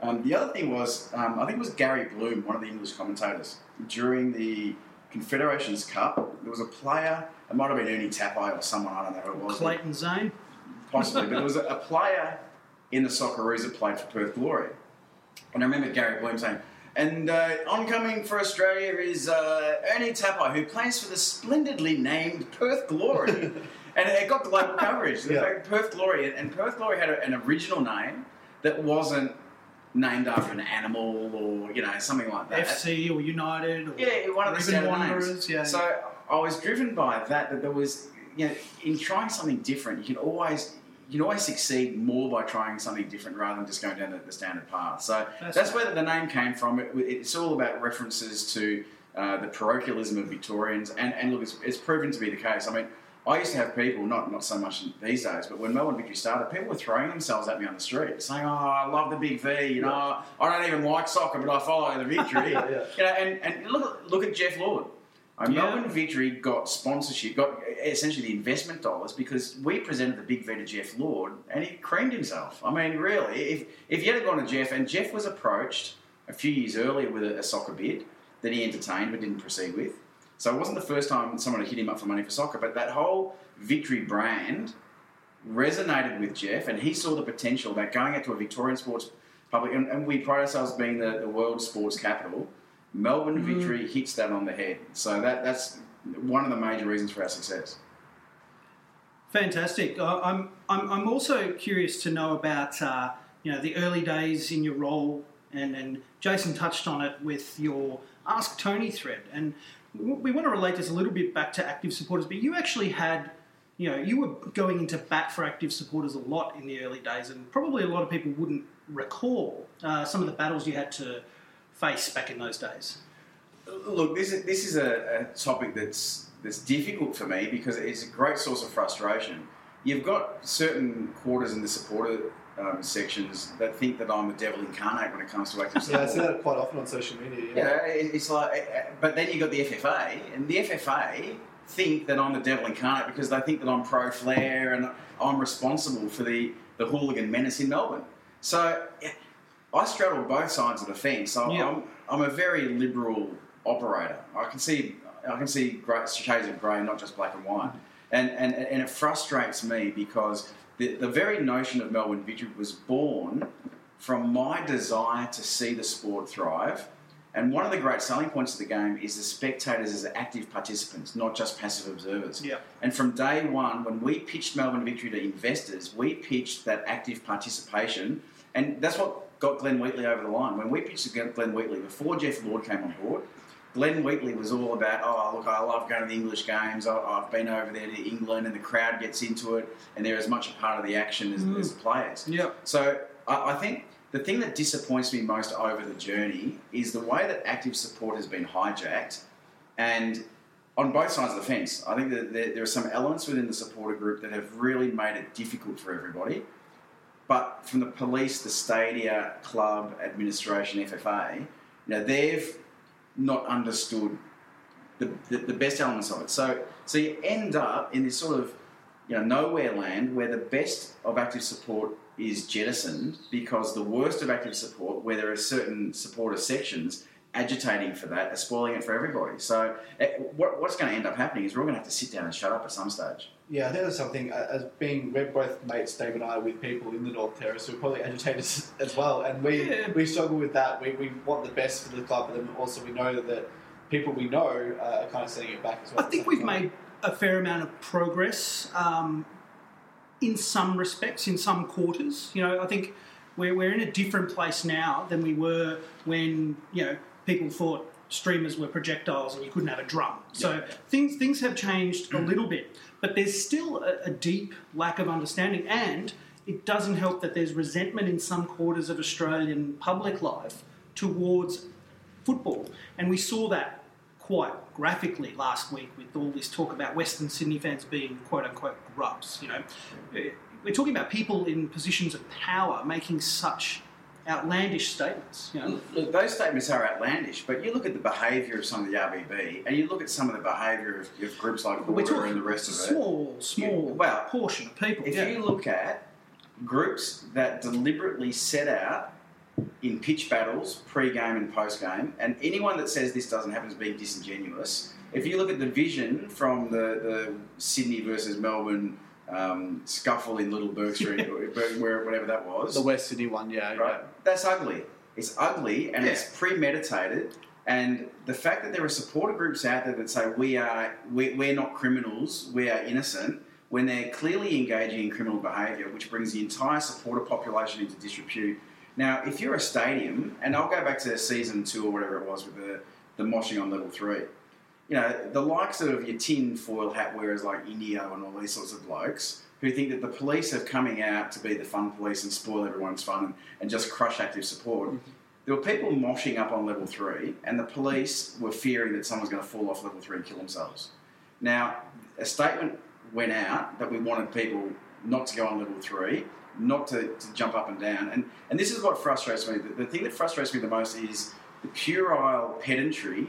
Um, the other thing was, um, I think it was Gary Bloom, one of the English commentators, during the Confederations Cup. There was a player. It might have been Ernie Tapai or someone. I don't know who it was. Clayton Zane. possibly, but there was a, a player in the Socceroos that played for Perth Glory. And I remember Gary Bloom saying, and uh, oncoming for Australia is uh, Ernie Tapai, who plays for the splendidly named Perth Glory. and it got global coverage. The Yeah. fact Perth Glory, and Perth Glory had a, an original name that wasn't named after an animal or, you know, something like that. FC or United or Yeah, one of the standard Wanderers. names. Yeah. So I was driven by that. That there was, you know, in trying something different, you can always you can always succeed more by trying something different rather than just going down the, the standard path. So That's that's, right. where the name came from. It, it's all about references to uh, the parochialism of Victorians, and, and look, it's, it's proven to be the case. I mean. I used to have people, not not so much these days, but when Melbourne Victory started, people were throwing themselves at me on the street, saying, "Oh, I love the big V. You know, I don't even like soccer, but I follow the Victory." Yeah. You know, and, and look at- look at Geoff Lord. Yeah. Melbourne Victory got sponsorship, got essentially the investment dollars because we presented the big V to Geoff Lord, and he creamed himself. I mean, really, if if you had gone to Geoff, and Geoff was approached a few years earlier with a, a soccer bid that he entertained but didn't proceed with. So it wasn't the first time someone had hit him up for money for soccer, but that whole Victory brand resonated with Geoff, and he saw the potential that going out to a Victorian sports public, and, and we pride ourselves being the, the world sports capital. Melbourne Victory hits that on the head. So that that's one of the major reasons for our success. Fantastic. I'm, I'm, I'm also curious to know about uh, you know the early days in your role, and, and Jason touched on it with your Ask Tony thread, and we want to relate this a little bit back to active supporters. But you actually had, you know, you were going into bat for active supporters a lot in the early days, and probably a lot of people wouldn't recall uh, some of the battles you had to face back in those days. Look, this is this is a, a topic that's that's difficult for me because it's a great source of frustration. You've got certain quarters in the supporter um, sections that think that I'm the devil incarnate when it comes to active support. Yeah, I support. see that quite often on social media. Yeah, know, it- it's like, uh, but then you've got the FFA, and the FFA think that I'm the devil incarnate because they think that I'm pro flair and I'm responsible for the, the hooligan menace in Melbourne. So yeah, I straddle both sides of the fence. I'm, Yeah. I'm, I'm a very liberal operator. I can see I can see great shades of grey, not just black and white. And, and, and it frustrates me because the, the very notion of Melbourne Victory was born from my desire to see the sport thrive. And one of the great selling points of the game is the spectators as active participants, not just passive observers. Yeah. And from day one, when we pitched Melbourne Victory to investors, we pitched that active participation. And that's what got Glenn Wheatley over the line. When we pitched Glenn Wheatley, before Geoff Lord came on board, Glenn Wheatley was all about, oh, look, I love going to the English games. I, I've been over there to England and the crowd gets into it and they're as much a part of the action as, mm. as the players. Yeah. So I, I think the thing that disappoints me most over the journey is the way that active support has been hijacked and on both sides of the fence. I think that there, there are some elements within the supporter group that have really made it difficult for everybody. But from the police, the stadia, club, administration, FFA, know, they've not understood the, the, the best elements of it. So, so you end up in this sort of you know nowhere land where the best of active support is jettisoned because the worst of active support, where there are certain supporter sections agitating for that, are spoiling it for everybody. So, eh, what, what's going to end up happening is we're all going to have to sit down and shut up at some stage. Yeah, I think that's something. uh, As being we're both mates, Dave and I, with people in the North Terrace who are probably agitators as well, and we Yeah. we struggle with that. We, we want the best for the club, but then also we know that people we know uh, are kind of setting it back as well. I think we've made a fair amount of progress um, in some respects, in some quarters. You know, I think we're, we're in a different place now than we were when, you know, people thought streamers were projectiles and you couldn't have a drum. So things things have changed a little bit, but there's still a, a deep lack of understanding and it doesn't help that there's resentment in some quarters of Australian public life towards football. And we saw that quite graphically last week with all this talk about Western Sydney fans being quote unquote grubs. You know, Eh, we're talking about people in positions of power making such outlandish statements. You know, Look, those statements are outlandish, but you look at the behaviour of some of the RBB, and you look at some of the behaviour of, of groups like Border and the rest of it. small, small well, portion of people. If yeah. you look at groups that deliberately set out in pitch battles, pre-game and post-game, and anyone that says this doesn't happen is being disingenuous. If you look at the vision from the, the Sydney versus Melbourne um, scuffle in Little Bourke Street, or where, whatever that was, the West Sydney one, yeah, right? That's ugly. It's ugly and Yeah. it's premeditated. And the fact that there are supporter groups out there that say we are we, we're not criminals, we are innocent, when they're clearly engaging in criminal behaviour, which brings the entire supporter population into disrepute. Now, if you're a stadium, and I'll go back to season two or whatever it was with the, the moshing on level three, you know, the likes of your tin foil hat wearers like Indio and all these sorts of blokes who think that the police are coming out to be the fun police and spoil everyone's fun and, and just crush active support. Mm-hmm. There were people moshing up on level three, and the police were fearing that someone's going to fall off level three and kill themselves. Now, a statement went out that we wanted people not to go on level three, not to, to jump up and down. And, and this is what frustrates me. The, the thing that frustrates me the most is the puerile pedantry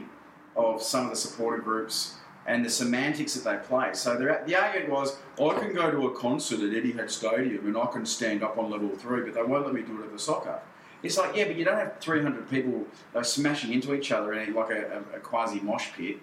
of some of the supporter groups and the semantics that they play. So they're- the argument was, I can go to a concert at Etihad Stadium and I can stand up on level three, but they won't let me do it at the soccer. It's like, yeah, but you don't have 300 people uh, smashing into each other in like a, a, a quasi mosh pit.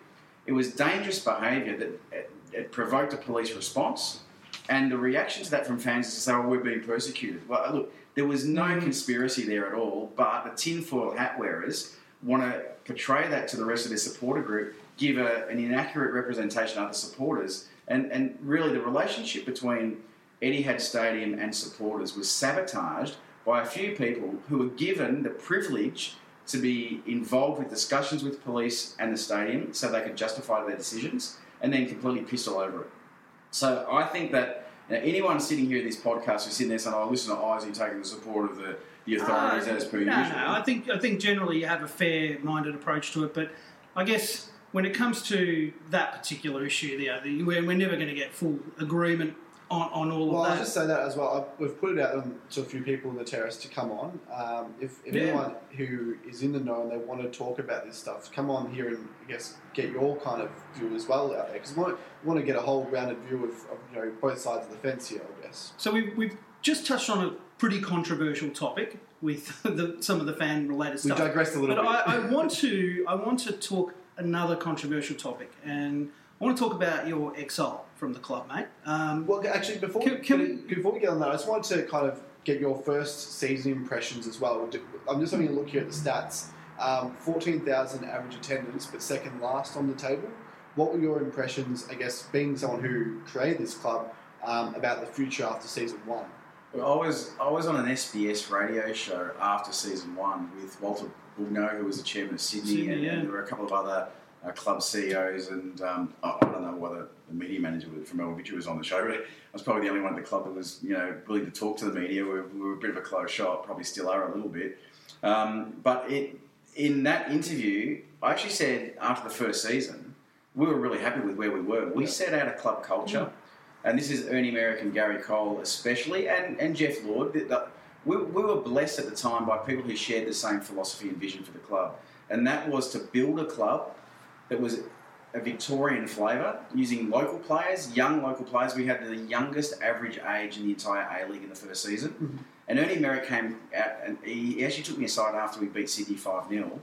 It was dangerous behaviour that it, it provoked a police response, and the reaction to that from fans is to say, "Oh, we're being persecuted." Well, look, there was no conspiracy there at all, but the tinfoil hat wearers want to portray that to the rest of their supporter group, give a, an inaccurate representation of the supporters, and and really the relationship between Etihad Stadium and supporters was sabotaged by a few people who were given the privilege to be involved with discussions with police and the stadium so they could justify their decisions and then completely pissed all over it. So I think that you know, anyone sitting here in this podcast who's sitting there saying, oh, listen to Izzy taking the support of the, the authorities Uh, as per no, usual. No, I think I think generally you have a fair-minded approach to it, but I guess when it comes to that particular issue, there, the, we're, we're never going to get full agreement on, on all Well, of that. Well, I'll just say that as well. I've, we've put it out to a few people in the terrace to come on. Um, if, if Yeah. anyone who is in the know and they want to talk about this stuff, come on here and I guess get your kind of view as well out there because we want, we want to get a whole rounded view of, of you know both sides of the fence here. I guess. So we've, we've just touched on a pretty controversial topic with the, some of the fan-related stuff. We stuff. digressed a little but bit. I, I want to I want to talk another controversial topic, and I want to talk about your exile from the club, mate. Um, Well, actually, before Can- we, can get- before we get on that, I just wanted to kind of get your first season impressions as well. I'm just having a look here at the stats. Um, 14,000 average attendance, but second last on the table. What were your impressions, I guess, being someone who created this club, um, about the future after season one? I was I was on an SBS radio show after season one with Walter Bugno, who was the chairman of Sydney, Sydney, and, yeah. and there were a couple of other uh, club CEOs, and um, I, I don't know whether the media manager from Melbourne was on the show. But I was probably the only one at the club that was you know willing to talk to the media. We were, we were a bit of a closed shop, probably still are a little bit. Um, but it, in that interview, I actually said after the first season, we were really happy with where we were. We set out a club culture, and this is Ernie Merrick and Gary Cole especially, and, and Geoff Lord. that- that we, we were blessed at the time by people who shared the same philosophy and vision for the club, and that was to build a club that was a Victorian flavour using local players, young local players. We had the youngest average age in the entire A League in the first season. And Ernie Merrick came out and he actually took me aside after we beat Sydney 5 0.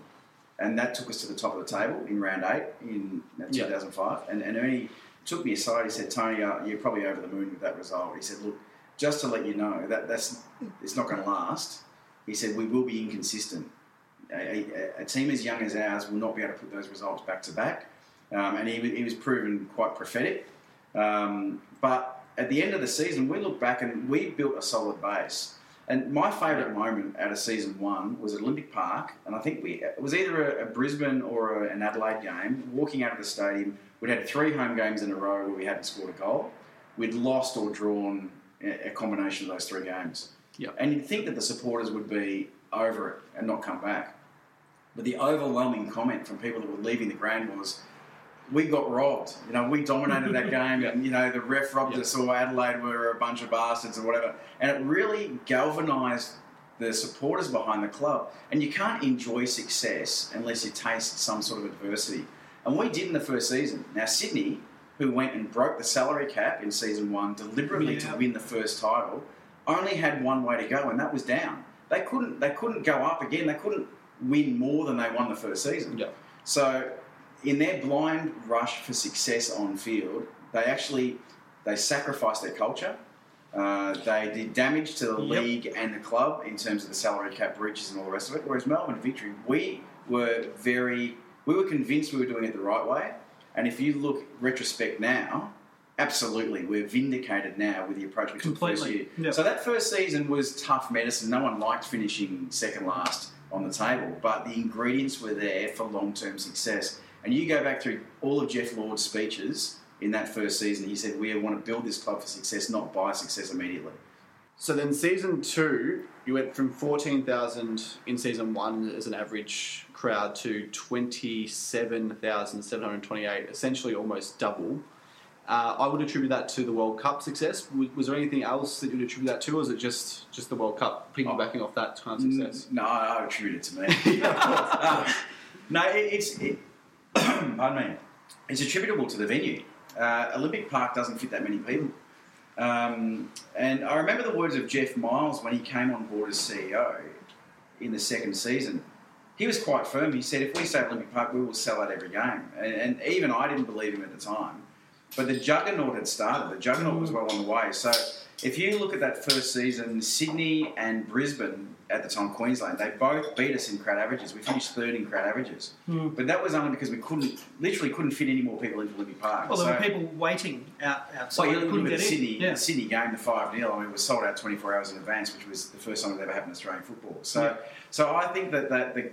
And that took us to the top of the table in round eight in uh, Yeah. 2005. And, and Ernie took me aside. He said, Tony, uh, you're probably over the moon with that result. He said, look, just to let you know, that that's it's not going to last. He said, we will be inconsistent. A, a, a team as young as ours will not be able to put those results back to back. Um, and he, he was proven quite prophetic. Um, but at the end of the season, we look back and we built a solid base. And my favourite moment out of season one was at Olympic Park, and I think we it was either a, a Brisbane or a, an Adelaide game. Walking out of the stadium, we'd had three home games in a row where we hadn't scored a goal. We'd lost or drawn a, combination of those three games. Yeah. And you'd think that the supporters would be over it and not come back. But the overwhelming comment from people that were leaving the ground was, we got robbed. You know, we dominated that game, and you know the ref robbed Yeah. us, or Adelaide were a bunch of bastards, or whatever. And it really galvanised the supporters behind the club. And you can't enjoy success unless you taste some sort of adversity. And we did in the first season. Now Sydney, who went and broke the salary cap in season one deliberately Yeah. to win the first title, only had one way to go, and that was down. They couldn't. They couldn't go up again. They couldn't win more than they won the first season. Yeah. So, in their blind rush for success on field, they actually they sacrificed their culture. Uh, they did damage to the Yep. league and the club in terms of the salary cap breaches and all the rest of it. Whereas Melbourne Victory, we were very we were convinced we were doing it the right way. And if you look retrospect now, absolutely, we're vindicated now with the approach we took first year. Yep. So that first season was tough medicine. No one liked finishing second last on the table, but the ingredients were there for long term success. And you go back through all of Geoff Lord's speeches in that first season, he said, We want to build this club for success, not buy success immediately. So then, season two, you went from 14,000 in season one as an average crowd to 27,728, essentially almost double. Uh, I would attribute that to the World Cup success. Was, was there anything else that you'd attribute that to, or is it just, just the World Cup piggybacking off that kind of success? No, I attribute it to me. Uh, no, it, it's it, pardon me. It's attributable to the venue. Uh, Olympic Park doesn't fit that many people. Um, and I remember the words of Geoff Miles when he came on board as CEO in the second season. He was quite firm. He said, if we stay at Olympic Park, we will sell out every game. And, and even I didn't believe him at the time. But the juggernaut had started. The juggernaut was well on the way. So if you look at that first season, Sydney and Brisbane at the time, Queensland, they both beat us in crowd averages. We finished third in crowd averages. Hmm. But that was only because we couldn't, literally couldn't fit any more people into Olympic Park. Well, there So- were people waiting out outside. well, you look at the. Sydney, Yeah. the Sydney game, the 5 0, I mean, it was sold out 24 hours in advance, which was the first time it ever happened in Australian football. So, Yeah. so I think that, that the,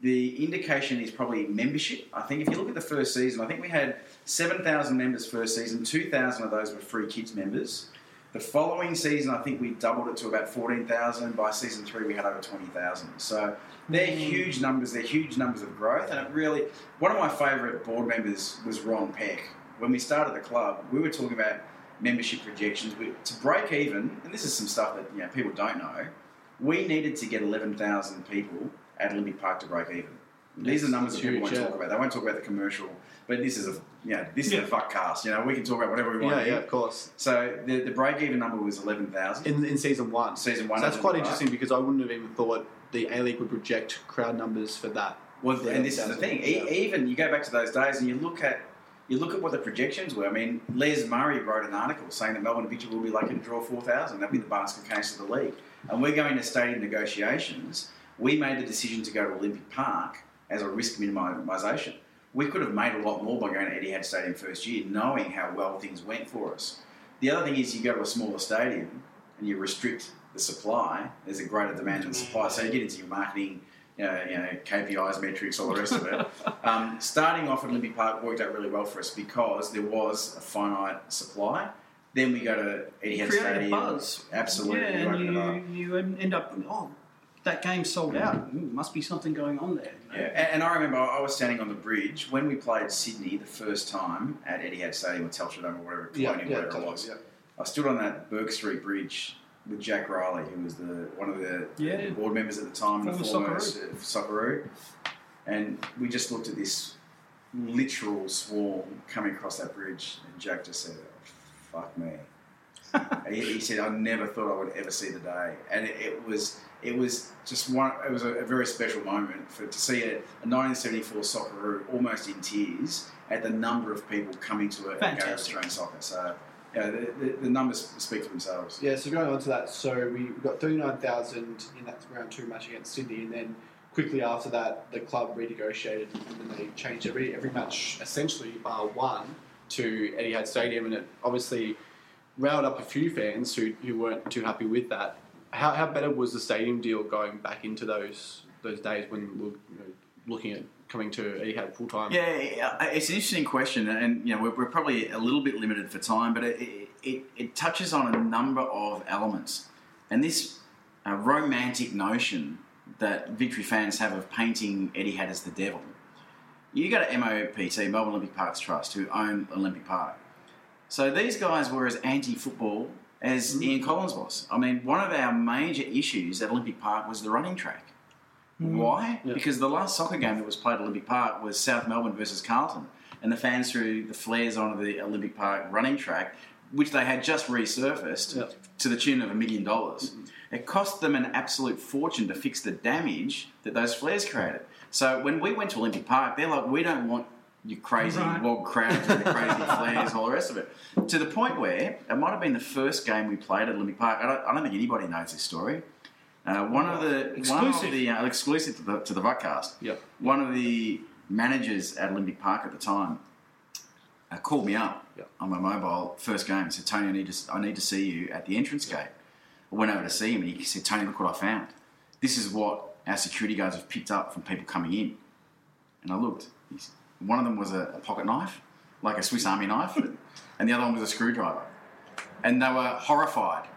the indication is probably membership. I think if you look at the first season, I think we had 7,000 members first season, 2,000 of those were free kids members. The following season, I think we doubled it to about 14,000. By season three, we had over 20,000. So they're mm. huge numbers. They're huge numbers of growth. And it really, one of my favourite board members was Ron Peck. When we started the club, we were talking about membership projections. We, to break even, and this is some stuff that you know, people don't know, we needed to get 11,000 people at Olympic Park to break even. These are numbers that people won't yeah. talk about. They won't talk about the commercial, but this is a you know, this is a fuck cast. You know, we can talk about whatever we want. Yeah, yeah, of course. So the, the break even number was eleven thousand. In, in season one. Season one So that's quite interesting Park. because I wouldn't have even thought the A League would project crowd numbers for that. Well, and this is the thing. yeah. E- even you go back to those days and you look at you look at what the projections were. I mean, Les Murray wrote an article saying that Melbourne Victory will be lucky to draw 4,000. That'd be the basket case of the league. And we're going to stadium negotiations. We made the decision to go to Olympic Park as a risk minimisation. We could have made a lot more by going to Etihad Stadium first year, knowing how well things went for us. The other thing is you go to a smaller stadium and you restrict the supply. There's a greater demand than supply, so you get into your marketing, you know, you know KPIs, metrics, all the rest of it. Um, starting off at Olympic Park worked out really well for us because there was a finite supply. Then we go to Etihad Create Stadium. a buzz. Absolutely, Yeah, you open it up. and you, you end up, oh, that game sold out. Mm, must be something going on there. you know? Yeah, and, and I remember I was standing on the bridge when we played Sydney the first time at Etihad Stadium or Telstra Dome or whatever, Yeah, Colonial, yeah, whatever it was. yeah. I stood on that Bourke Street Bridge with Jack Reilly, who was the one of the Yeah. board members at the time, the Former former Socceroo. Socceroo. And we just looked at this literal swarm coming across that bridge, and Jack just said, oh, "Fuck me." he, he said, "I never thought I would ever see the day," and it, it was it was just one. It was a, a very special moment for to see a, a 1974 Socceroo almost in tears at the number of people coming to it and go to Australian soccer. So. Yeah, the, the, the numbers speak for themselves. Yeah, so going on to that, so we got 39,000 in that round two match against Sydney, and then quickly after that, the club renegotiated and then they changed every, every match, essentially bar one, to Etihad Stadium, and it obviously riled up a few fans who, who weren't too happy with that. How, how better was the stadium deal going back into those those days when we were you know, looking at coming to Etihad full time? Yeah, it's an interesting question, and you know we're, we're probably a little bit limited for time, but it, it, it, touches on a number of elements, and this uh, romantic notion that Victory fans have of painting Etihad as the devil. You go to MOPT, Melbourne Olympic Parks Trust, who own Olympic Park. So these guys were as anti-football as mm-hmm. Ian Collins was. I mean, one of our major issues at Olympic Park was the running track. Mm-hmm. Why? Yeah. Because the last soccer game that was played at Olympic Park was South Melbourne versus Carlton, and the fans threw the flares onto the Olympic Park running track, which they had just resurfaced Yeah. to the tune of a million dollars. Mm-hmm. It cost them an absolute fortune to fix the damage that those flares created. So when we went to Olympic Park, they're like, we don't want you crazy Right. log crowds with the crazy flares, all the rest of it. To the point where it might have been the first game we played at Olympic Park. I don't, I don't think anybody knows this story. Uh, one of the one of Exclusive. the uh, exclusive to the to the Vodcast. Yep. One of the managers at Olympic Park at the time uh, called me up Yep. on my mobile first game and said, "Tony, I need to I need to see you at the entrance gate." I went over to see him and he said, "Tony, look what I found. This is what our security guards have picked up from people coming in." And I looked. He's, one of them was a, a pocket knife, like a Swiss Army knife, and the other one was a screwdriver. And they were horrified.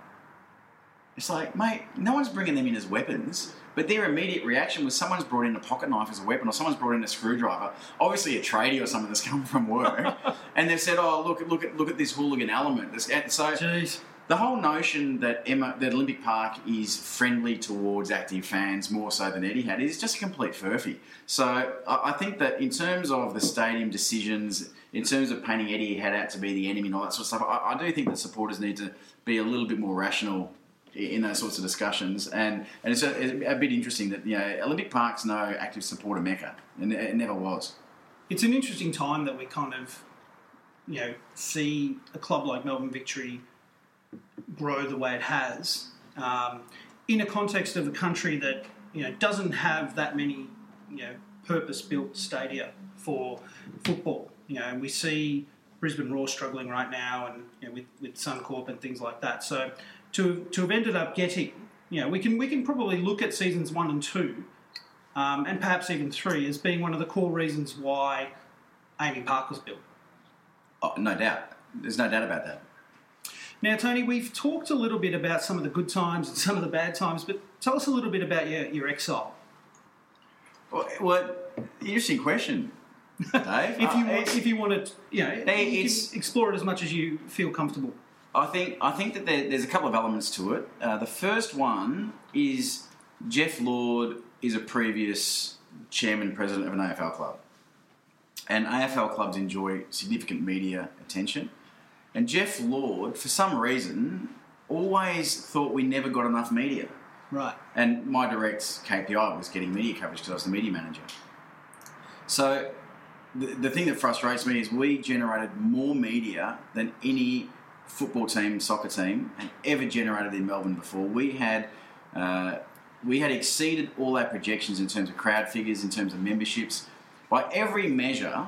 It's like, mate, no one's bringing them in as weapons. But their immediate reaction was someone's brought in a pocket knife as a weapon, or someone's brought in a screwdriver, obviously a tradie or someone that's come from work, and they've said, "Oh, look, look at look at this hooligan element." This- So Jeez. The whole notion that Emma, that Olympic Park is friendly towards active fans more so than Etihad is just a complete furphy. So I, I think that in terms of the stadium decisions, in terms of painting Etihad out to be the enemy and all that sort of stuff, I, I do think that supporters need to be a little bit more rational in those sorts of discussions. And and it's a, it's a bit interesting that you know Olympic Park's no active supporter mecca, and it never was. It's an interesting time that we kind of, you know, see a club like Melbourne Victory grow the way it has um, in a context of a country that you know doesn't have that many you know purpose-built stadia for football. You know, and we see Brisbane Roar struggling right now, and you know, with with Suncorp and things like that. So to to have ended up getting, you know, we can we can probably look at seasons one and two um, and perhaps even three as being one of the core reasons why AAMI Park was built. Oh, no doubt. There's no doubt about that. Now, Tony, we've talked a little bit about some of the good times and some of the bad times, but tell us a little bit about your, your exile. Well, well interesting question, Dave. If you Uh, want, if you want to, you know, you can explore it as much as you feel comfortable. I think I think that there, there's a couple of elements to it. Uh, the first one is Geoff Lord is a previous chairman president of an AFL club, and AFL clubs enjoy significant media attention. And Geoff Lord, for some reason, always thought we never got enough media. Right. And my direct KPI was getting media coverage because I was the media manager. So the, the thing that frustrates me is we generated more media than any football team, soccer team, had ever generated in Melbourne before. We had uh, we had exceeded all our projections in terms of crowd figures, in terms of memberships, by every measure.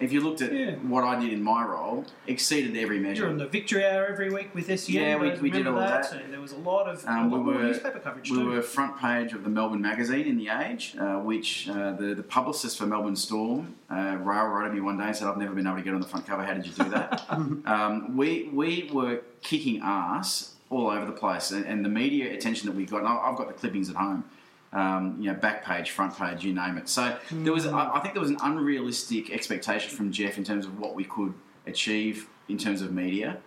If you looked at Yeah. what I did in my role, exceeded every measure. You're on the Victory Hour every week with SEN. Yeah, we- we did all that. So there was a lot of, Um, a we lot were newspaper coverage we too. were front page of the Melbourne magazine in the Age, uh, which uh, the the publicist for Melbourne Storm, uh, Rail, wrote to me one day and said, "I've never been able to get on the front cover. How did you do that?" um, we we were kicking ass all over the place, and, and the media attention that we got. And I've got the clippings at home. Um, you know, back page, front page, you name it. So there was, I, I think, there was an unrealistic expectation from Geoff in terms of what we could achieve in terms of media.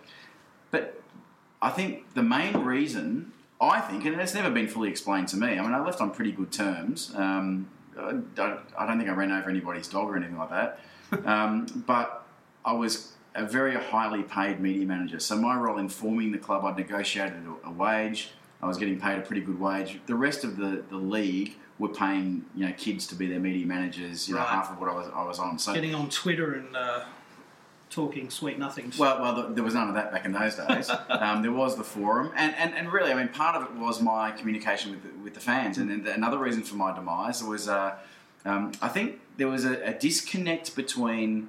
But I think the main reason, I think, and it's never been fully explained to me. I mean, I left on pretty good terms. Um, I, don't, I don't think I ran over anybody's dog or anything like that. Um, but I was a very highly paid media manager. So my role in forming the club, I'd negotiated a, a wage. I was getting paid a pretty good wage. The rest of the, the league were paying you know kids to be their media managers. You know Right. half of what I was I was on. So Getting on Twitter and uh, talking sweet nothings. well, well, th- there was none of that back in those days. um, there was the forum, and, and, and really, I mean, part of it was my communication with the, with the fans, and then the, another reason for my demise was, uh, um, I think there was a, a disconnect between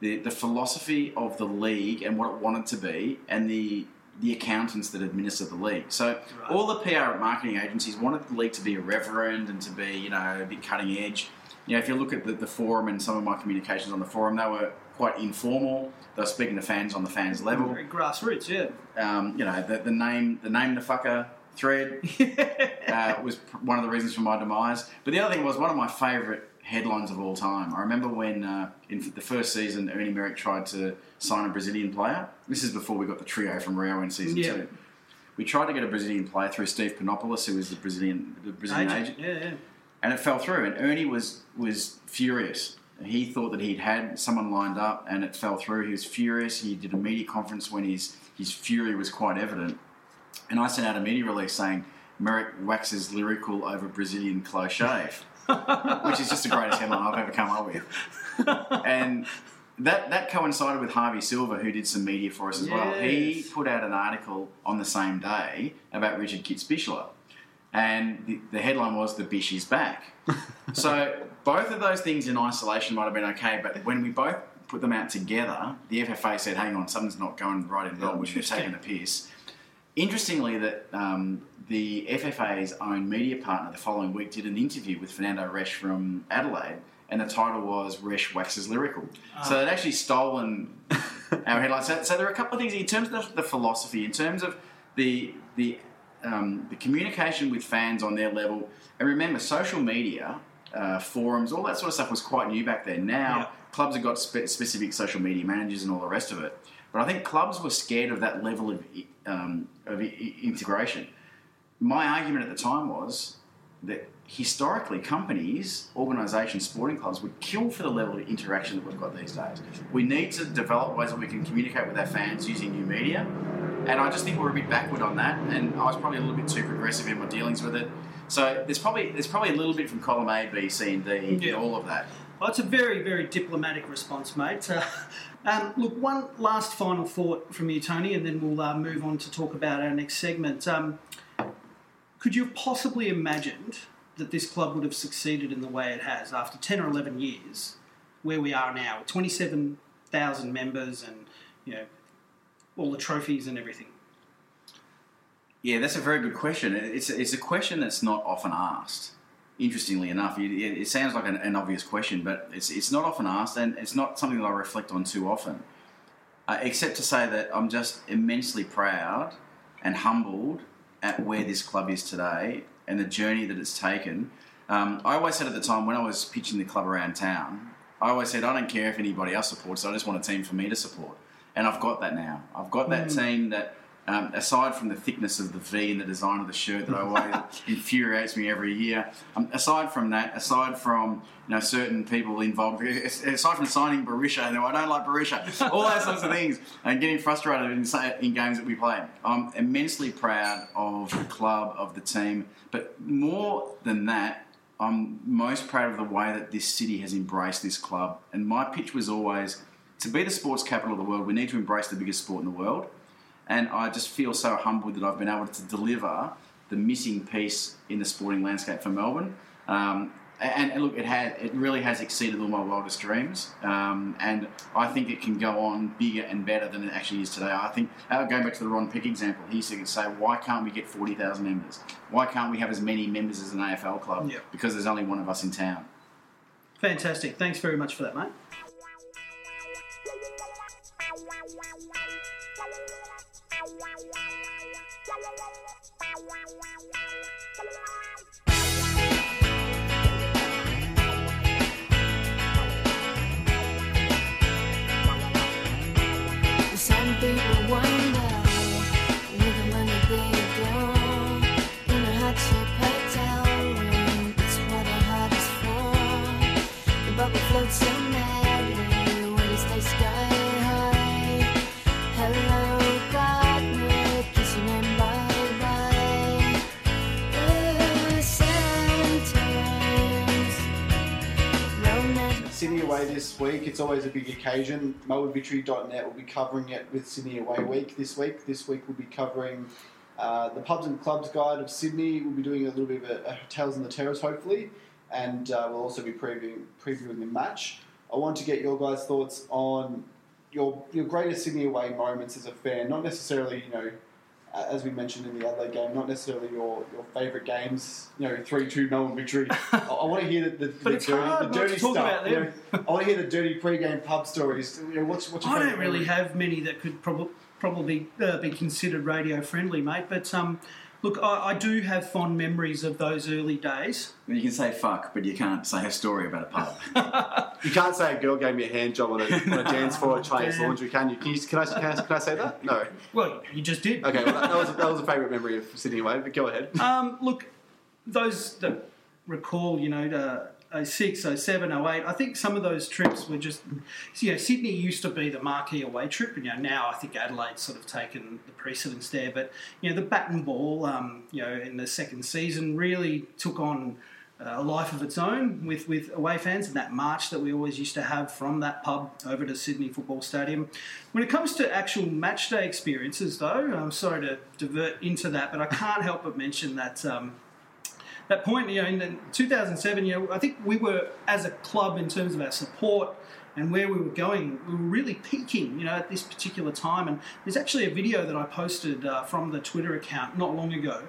the, the philosophy of the league and what it wanted to be, and the the accountants that administer the league. So all the PR and marketing agencies wanted the league to be irreverent and to be, you know, a bit cutting edge. You know, if you look at the, the forum and some of my communications on the forum, they were quite informal. They were speaking to fans on the fans level. Very grassroots, yeah. Um, you know, the, the name, the name the fucker thread uh, was one of the reasons for my demise. But the other thing was one of my favourite headlines of all time. I remember when uh, in the first season, Ernie Merrick tried to sign a Brazilian player. This is before we got the trio from Rio in season Yeah. two. We tried to get a Brazilian player through Steve Panopoulos, who was the Brazilian the Brazilian agent Agent. Yeah, yeah. and it fell through. And Ernie was was furious. He thought that he'd had someone lined up, and it fell through. He was furious. He did a media conference when his his fury was quite evident. And I sent out a media release saying Merrick waxes lyrical over Brazilian close shave, which is just the greatest headline I've ever come up with. And that that coincided with Harvey Silver, who did some media for us as well. He put out an article on the same day about Richard Kitzbichler. And the, the headline was "The Bish is back." so both of those things in isolation might have been okay, but when we both put them out together, the FFA said, "Hang on, something's not going right in Melbourne. We're taking a piss." Interestingly, that um, the FFA's own media partner the following week did an interview with Fernando Rech from Adelaide, and the title was "Rech waxes lyrical." So they'd actually stolen our headline. So, so there are a couple of things in terms of the philosophy, in terms of the the um, the communication with fans on their level, and remember, social media, uh, forums, all that sort of stuff was quite new back then. Now Yeah. clubs have got spe- specific social media managers and all the rest of it, but I think clubs were scared of that level of um, of i- integration. My argument at the time was that historically companies, organisations, sporting clubs would kill for the level of interaction that we've got these days. We need to develop ways that we can communicate with our fans using new media. And I just think we're a bit backward on that, and I was probably a little bit too progressive in my dealings with it. So there's probably there's probably a little bit from column A, B, C, and D Yeah. all of that. Well, it's a very, very diplomatic response, mate. Uh, um, look, one last final thought from you, Tony, and then we'll uh, move on to talk about our next segment. Um, could you have possibly imagined that this club would have succeeded in the way it has after 10 or 11 years, where we are now, with 27,000 members and, you know, all the trophies and everything? Yeah, that's a very good question. It's it's a question that's not often asked. Interestingly enough, it, it it sounds like an, an obvious question, but it's it's not often asked, and it's not something that I reflect on too often. Uh, except to say that I'm just immensely proud and humbled at where this club is today and the journey that it's taken. Um, I always said at the time when I was pitching the club around town, I always said I don't care if anybody else supports. I just want a team for me to support, and I've got that now. I've got that team that. Um, aside from the thickness of the V and the design of the shirt that I always infuriates me every year, um, aside from that, aside from you know certain people involved, aside from signing Berisha, no, I don't like Berisha, all those sorts of things, and getting frustrated in, in games that we play, I'm immensely proud of the club, of the team, but more than that, I'm most proud of the way that this city has embraced this club. And my pitch was always to be the sports capital of the world, we need to embrace the biggest sport in the world. And I just feel so humbled that I've been able to deliver the missing piece in the sporting landscape for Melbourne. Um, and, and look, it has it really has exceeded all my wildest dreams, um, and I think it can go on bigger and better than it actually is today. I think uh, going back to the Ron Pick example, he used to say, "Why can't we get forty thousand members? Why can't we have as many members as an AFL club? Yeah. Because there's only one of us in town." Fantastic. Thanks very much for that, mate. Some people wonder, this week. It's always a big occasion. MelbourneVictory.net will be covering it with Sydney Away Week this week. This week we'll be covering uh, the pubs and clubs guide of Sydney. We'll be doing a little bit of a, a hotels on the terrace, hopefully, and uh, we'll also be previewing previewing the match. I want to get your guys' thoughts on your your greatest Sydney away moments as a fan. Not necessarily, you know, as we mentioned in the Adelaide game, not necessarily your, your favourite games. You know, three two Melbourne victory. I, I want to hear the, the, the dirty, the dirty talk stuff. about you know. I want to hear the dirty pre-game pub stories. You know, what's, what's I don't really memory? have many that could prob- probably uh, be considered radio friendly, mate. But um, look, I, I do have fond memories of those early days. You can say fuck, but you can't say a story about a pub. You can't say a girl gave me a hand job on a, on a dance floor at Chinese Damn. Laundry, can you? Can, you can, I, can, I, can I say that? No. Well, you just did. Okay, well, that, that was, that was a favourite memory of Sydney away, but go ahead. Um, look, those that recall, you know, the 06, 07, 08, I think some of those trips were just, you know, Sydney used to be the marquee away trip, and you know, now I think Adelaide's sort of taken the precedence there. But, you know, the bat and ball, um, you know, in the second season really took on uh, a life of its own with, with away fans and that march that we always used to have from that pub over to Sydney Football Stadium. When it comes to actual match day experiences, though, I'm sorry to divert into that, but I can't help but mention that. Um, that point, you know, in 2007, you know, I think we were as a club in terms of our support and where we were going, we were really peaking, you know, at this particular time. And there's actually a video that I posted uh, from the Twitter account not long ago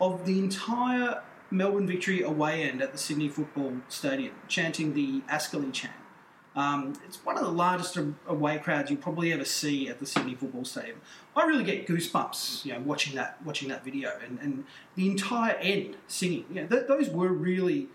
of the entire Melbourne Victory away end at the Sydney Football Stadium, chanting the Ascoli chant. Um, it's one of the largest away crowds you'll probably ever see at the Sydney Football Stadium. I really get goosebumps, you know, watching that watching that video and, and the entire end singing. Know, th- those were really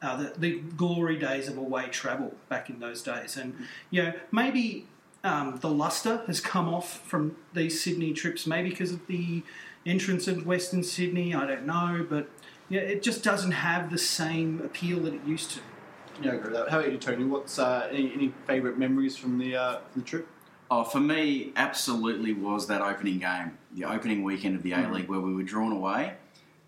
uh, the, the glory days of away travel back in those days. And you know, maybe um, the luster has come off from these Sydney trips, maybe because of the entrance of Western Sydney. I don't know, but yeah, it just doesn't have the same appeal that it used to. Yeah, I agree with that. How about you, Tony? What's uh, any, any favourite memories from the uh, from the trip? Oh, for me, absolutely was that opening game, the opening weekend of the A mm. League, where we were drawn away,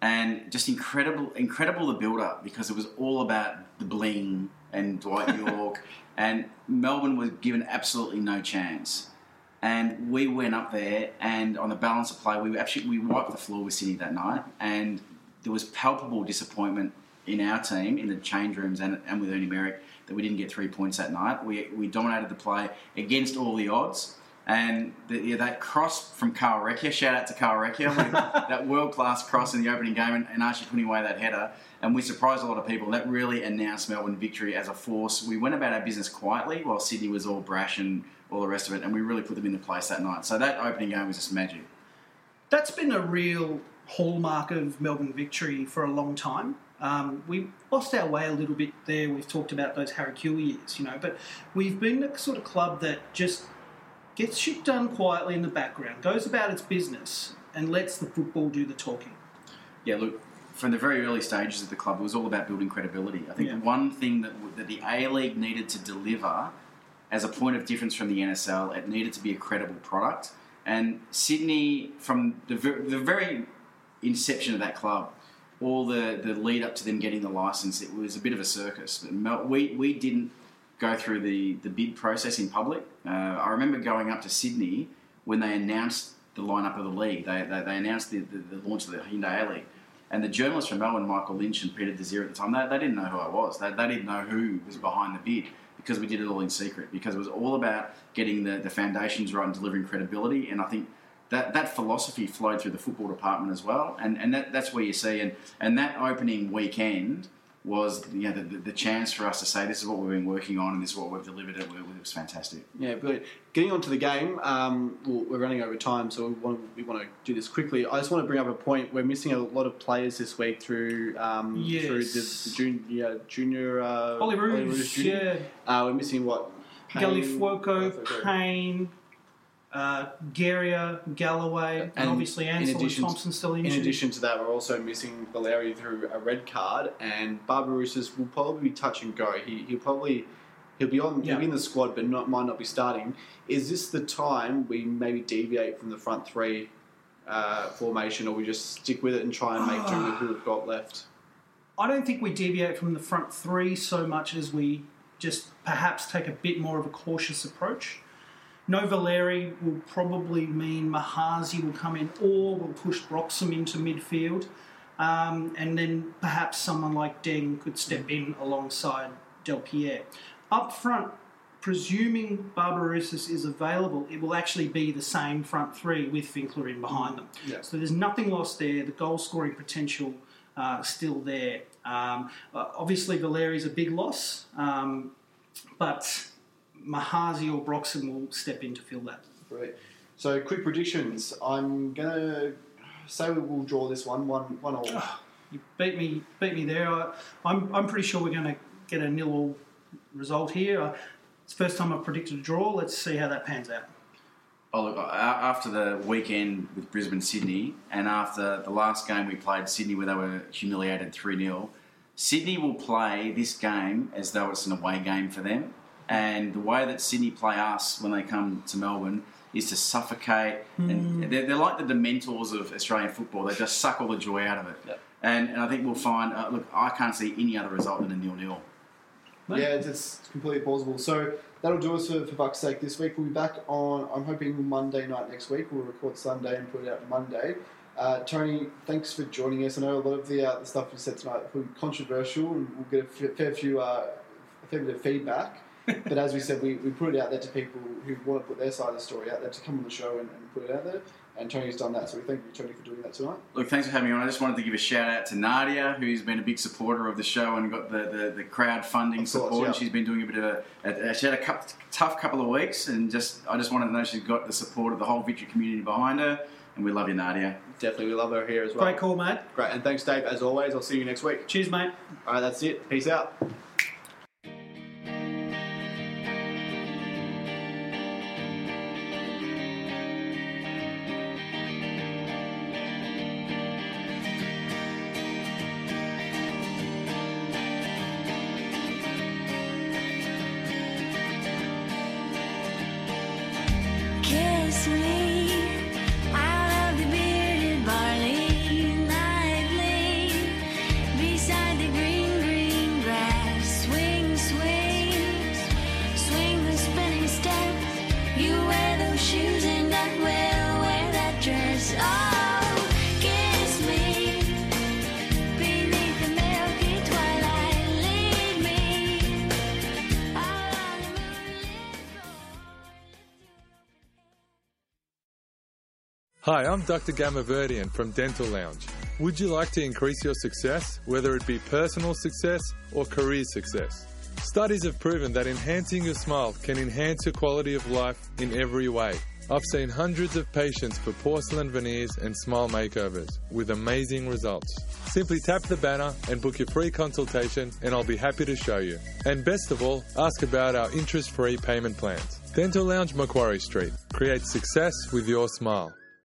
and just incredible, incredible the build up because it was all about the bling and Dwight Yorke, and Melbourne was given absolutely no chance, and we went up there, and on the balance of play, we actually we wiped the floor with Sydney that night, and there was palpable disappointment in our team in the change rooms and, and with Ernie Merrick that we didn't get three points that night. We, we dominated the play against all the odds. And the, yeah, that cross from Carl Recchia, shout out to Carl Recchia, that world class cross in the opening game and, and actually putting away that header. And we surprised a lot of people. That really announced Melbourne victory as a force. We went about our business quietly while Sydney was all brash and all the rest of it. And we really put them into place that night. So that opening game was just magic. that's been a real hallmark of Melbourne victory for a long time. Um, we lost our way a little bit there. We've talked about those Kuehl years, you know, but we've been the sort of club that just gets shit done quietly in the background, goes about its business, and lets the football do the talking. Yeah, look, from the very early stages of the club, it was all about building credibility. I think Yeah. the one thing that, that the A League needed to deliver as a point of difference from the NSL, it needed to be a credible product. And Sydney, from the, the very inception of that club, all the, the lead up to them getting the license, it was a bit of a circus. We, we didn't go through the, the bid process in public. Uh, I remember going up to Sydney when they announced the lineup of the league. They, they, they announced the, the, the launch of the Hyundai A League. And the journalists from Melbourne, Michael Lynch and Peter Desir at the time, they, they didn't know who I was. They, they didn't know who was behind the bid because we did it all in secret. Because it was all about getting the, the foundations right and delivering credibility. And I think that, that philosophy flowed through the football department as well. And, and that, that's where you see. And, and that opening weekend was you know, the, the, the chance for us to say this is what we've been working on and this is what we've delivered. It, it was fantastic. Yeah, brilliant. Getting on to the game, um, well, we're running over time, so we want, we want to do this quickly. I just want to bring up a point. We're missing a lot of players this week through um, Yes. through the, the junior junior. Uh, Ollie Ollie Rouge, Rouge junior. yeah. Uh, we're missing what? Gully Pain- Fuoco, Pain, uh, Geria, Galloway, and, And obviously Ansell and Thompson still injured. In addition to that, we're also missing Valeri through a red card, and Barbarouses will probably be touch and go. He, he'll probably he'll be on Yeah. he'll be in the squad, but not might not be starting. Is this the time we maybe deviate from the front three uh, formation, or we just stick with it and try and make do with who we've got left? I don't think we deviate from the front three so much as we just perhaps take a bit more of a cautious approach. No Valeri will probably mean Mahazi will come in or will push Broxham into midfield. Um, and then perhaps someone like Deng could step in alongside Delpierre. Up front, presuming Barbarouses is available, it will actually be the same front three with Finkler in behind them. Yeah. So there's nothing lost there. The goal scoring potential uh, still there. Um, uh, obviously, Valeri's a big loss, um, but Mahazi or Broxham will step in to fill that. Great. So quick predictions. I'm gonna say we will draw this one one one all. You beat me, beat me there. I, I'm, I'm pretty sure we're going to get a nil-all result here. Uh, it's the first time I've predicted a draw. Let's see how that pans out. Oh, look, after the weekend with Brisbane Sydney, and after the last game we played Sydney where they were humiliated 3 0, Sydney will play this game as though it's an away game for them. And the way that Sydney play us when they come to Melbourne is to suffocate. And they're, they're like the dementors of Australian football. They just suck all the joy out of it. And, and I think we'll find, uh, look, I can't see any other result than a nil nil. Yeah, it's, it's completely plausible. So that'll do us for, for Buck's sake this week. We'll be back on, I'm hoping, Monday night next week. We'll record Sunday and put it out Monday. Uh, Tony, thanks for joining us. I know a lot of the, uh, the stuff you said tonight will be controversial and we'll get a f- fair few, uh, a fair bit of feedback. But as we said, we, we put it out there to people who want to put their side of the story out there to come on the show and, and put it out there. And Tony's done that, so we thank you, Tony, for doing that tonight. Look, thanks for having me on. I just wanted to give a shout out to Nadia, who's been a big supporter of the show and got the, the, the crowdfunding course, support. yeah. She's been doing a bit of a, a, she had a cou- tough couple of weeks, and just I just wanted to know she's got the support of the whole Victory community behind her, and we love you, Nadia. Definitely, we love her here as well. Great call, mate. Great, and thanks, Dave, as always. I'll see you next week. Cheers, mate. All right, that's it. Peace out. Hi, I'm Dr. Gamaverdian from Dental Lounge. Would you like to increase your success, whether it be personal success or career success? Studies have proven that enhancing your smile can enhance your quality of life in every way. I've seen hundreds of patients for porcelain veneers and smile makeovers with amazing results. Simply tap the banner and book your free consultation, and I'll be happy to show you. And best of all, ask about our interest free payment plans. Dental Lounge Macquarie Street. Create success with your smile.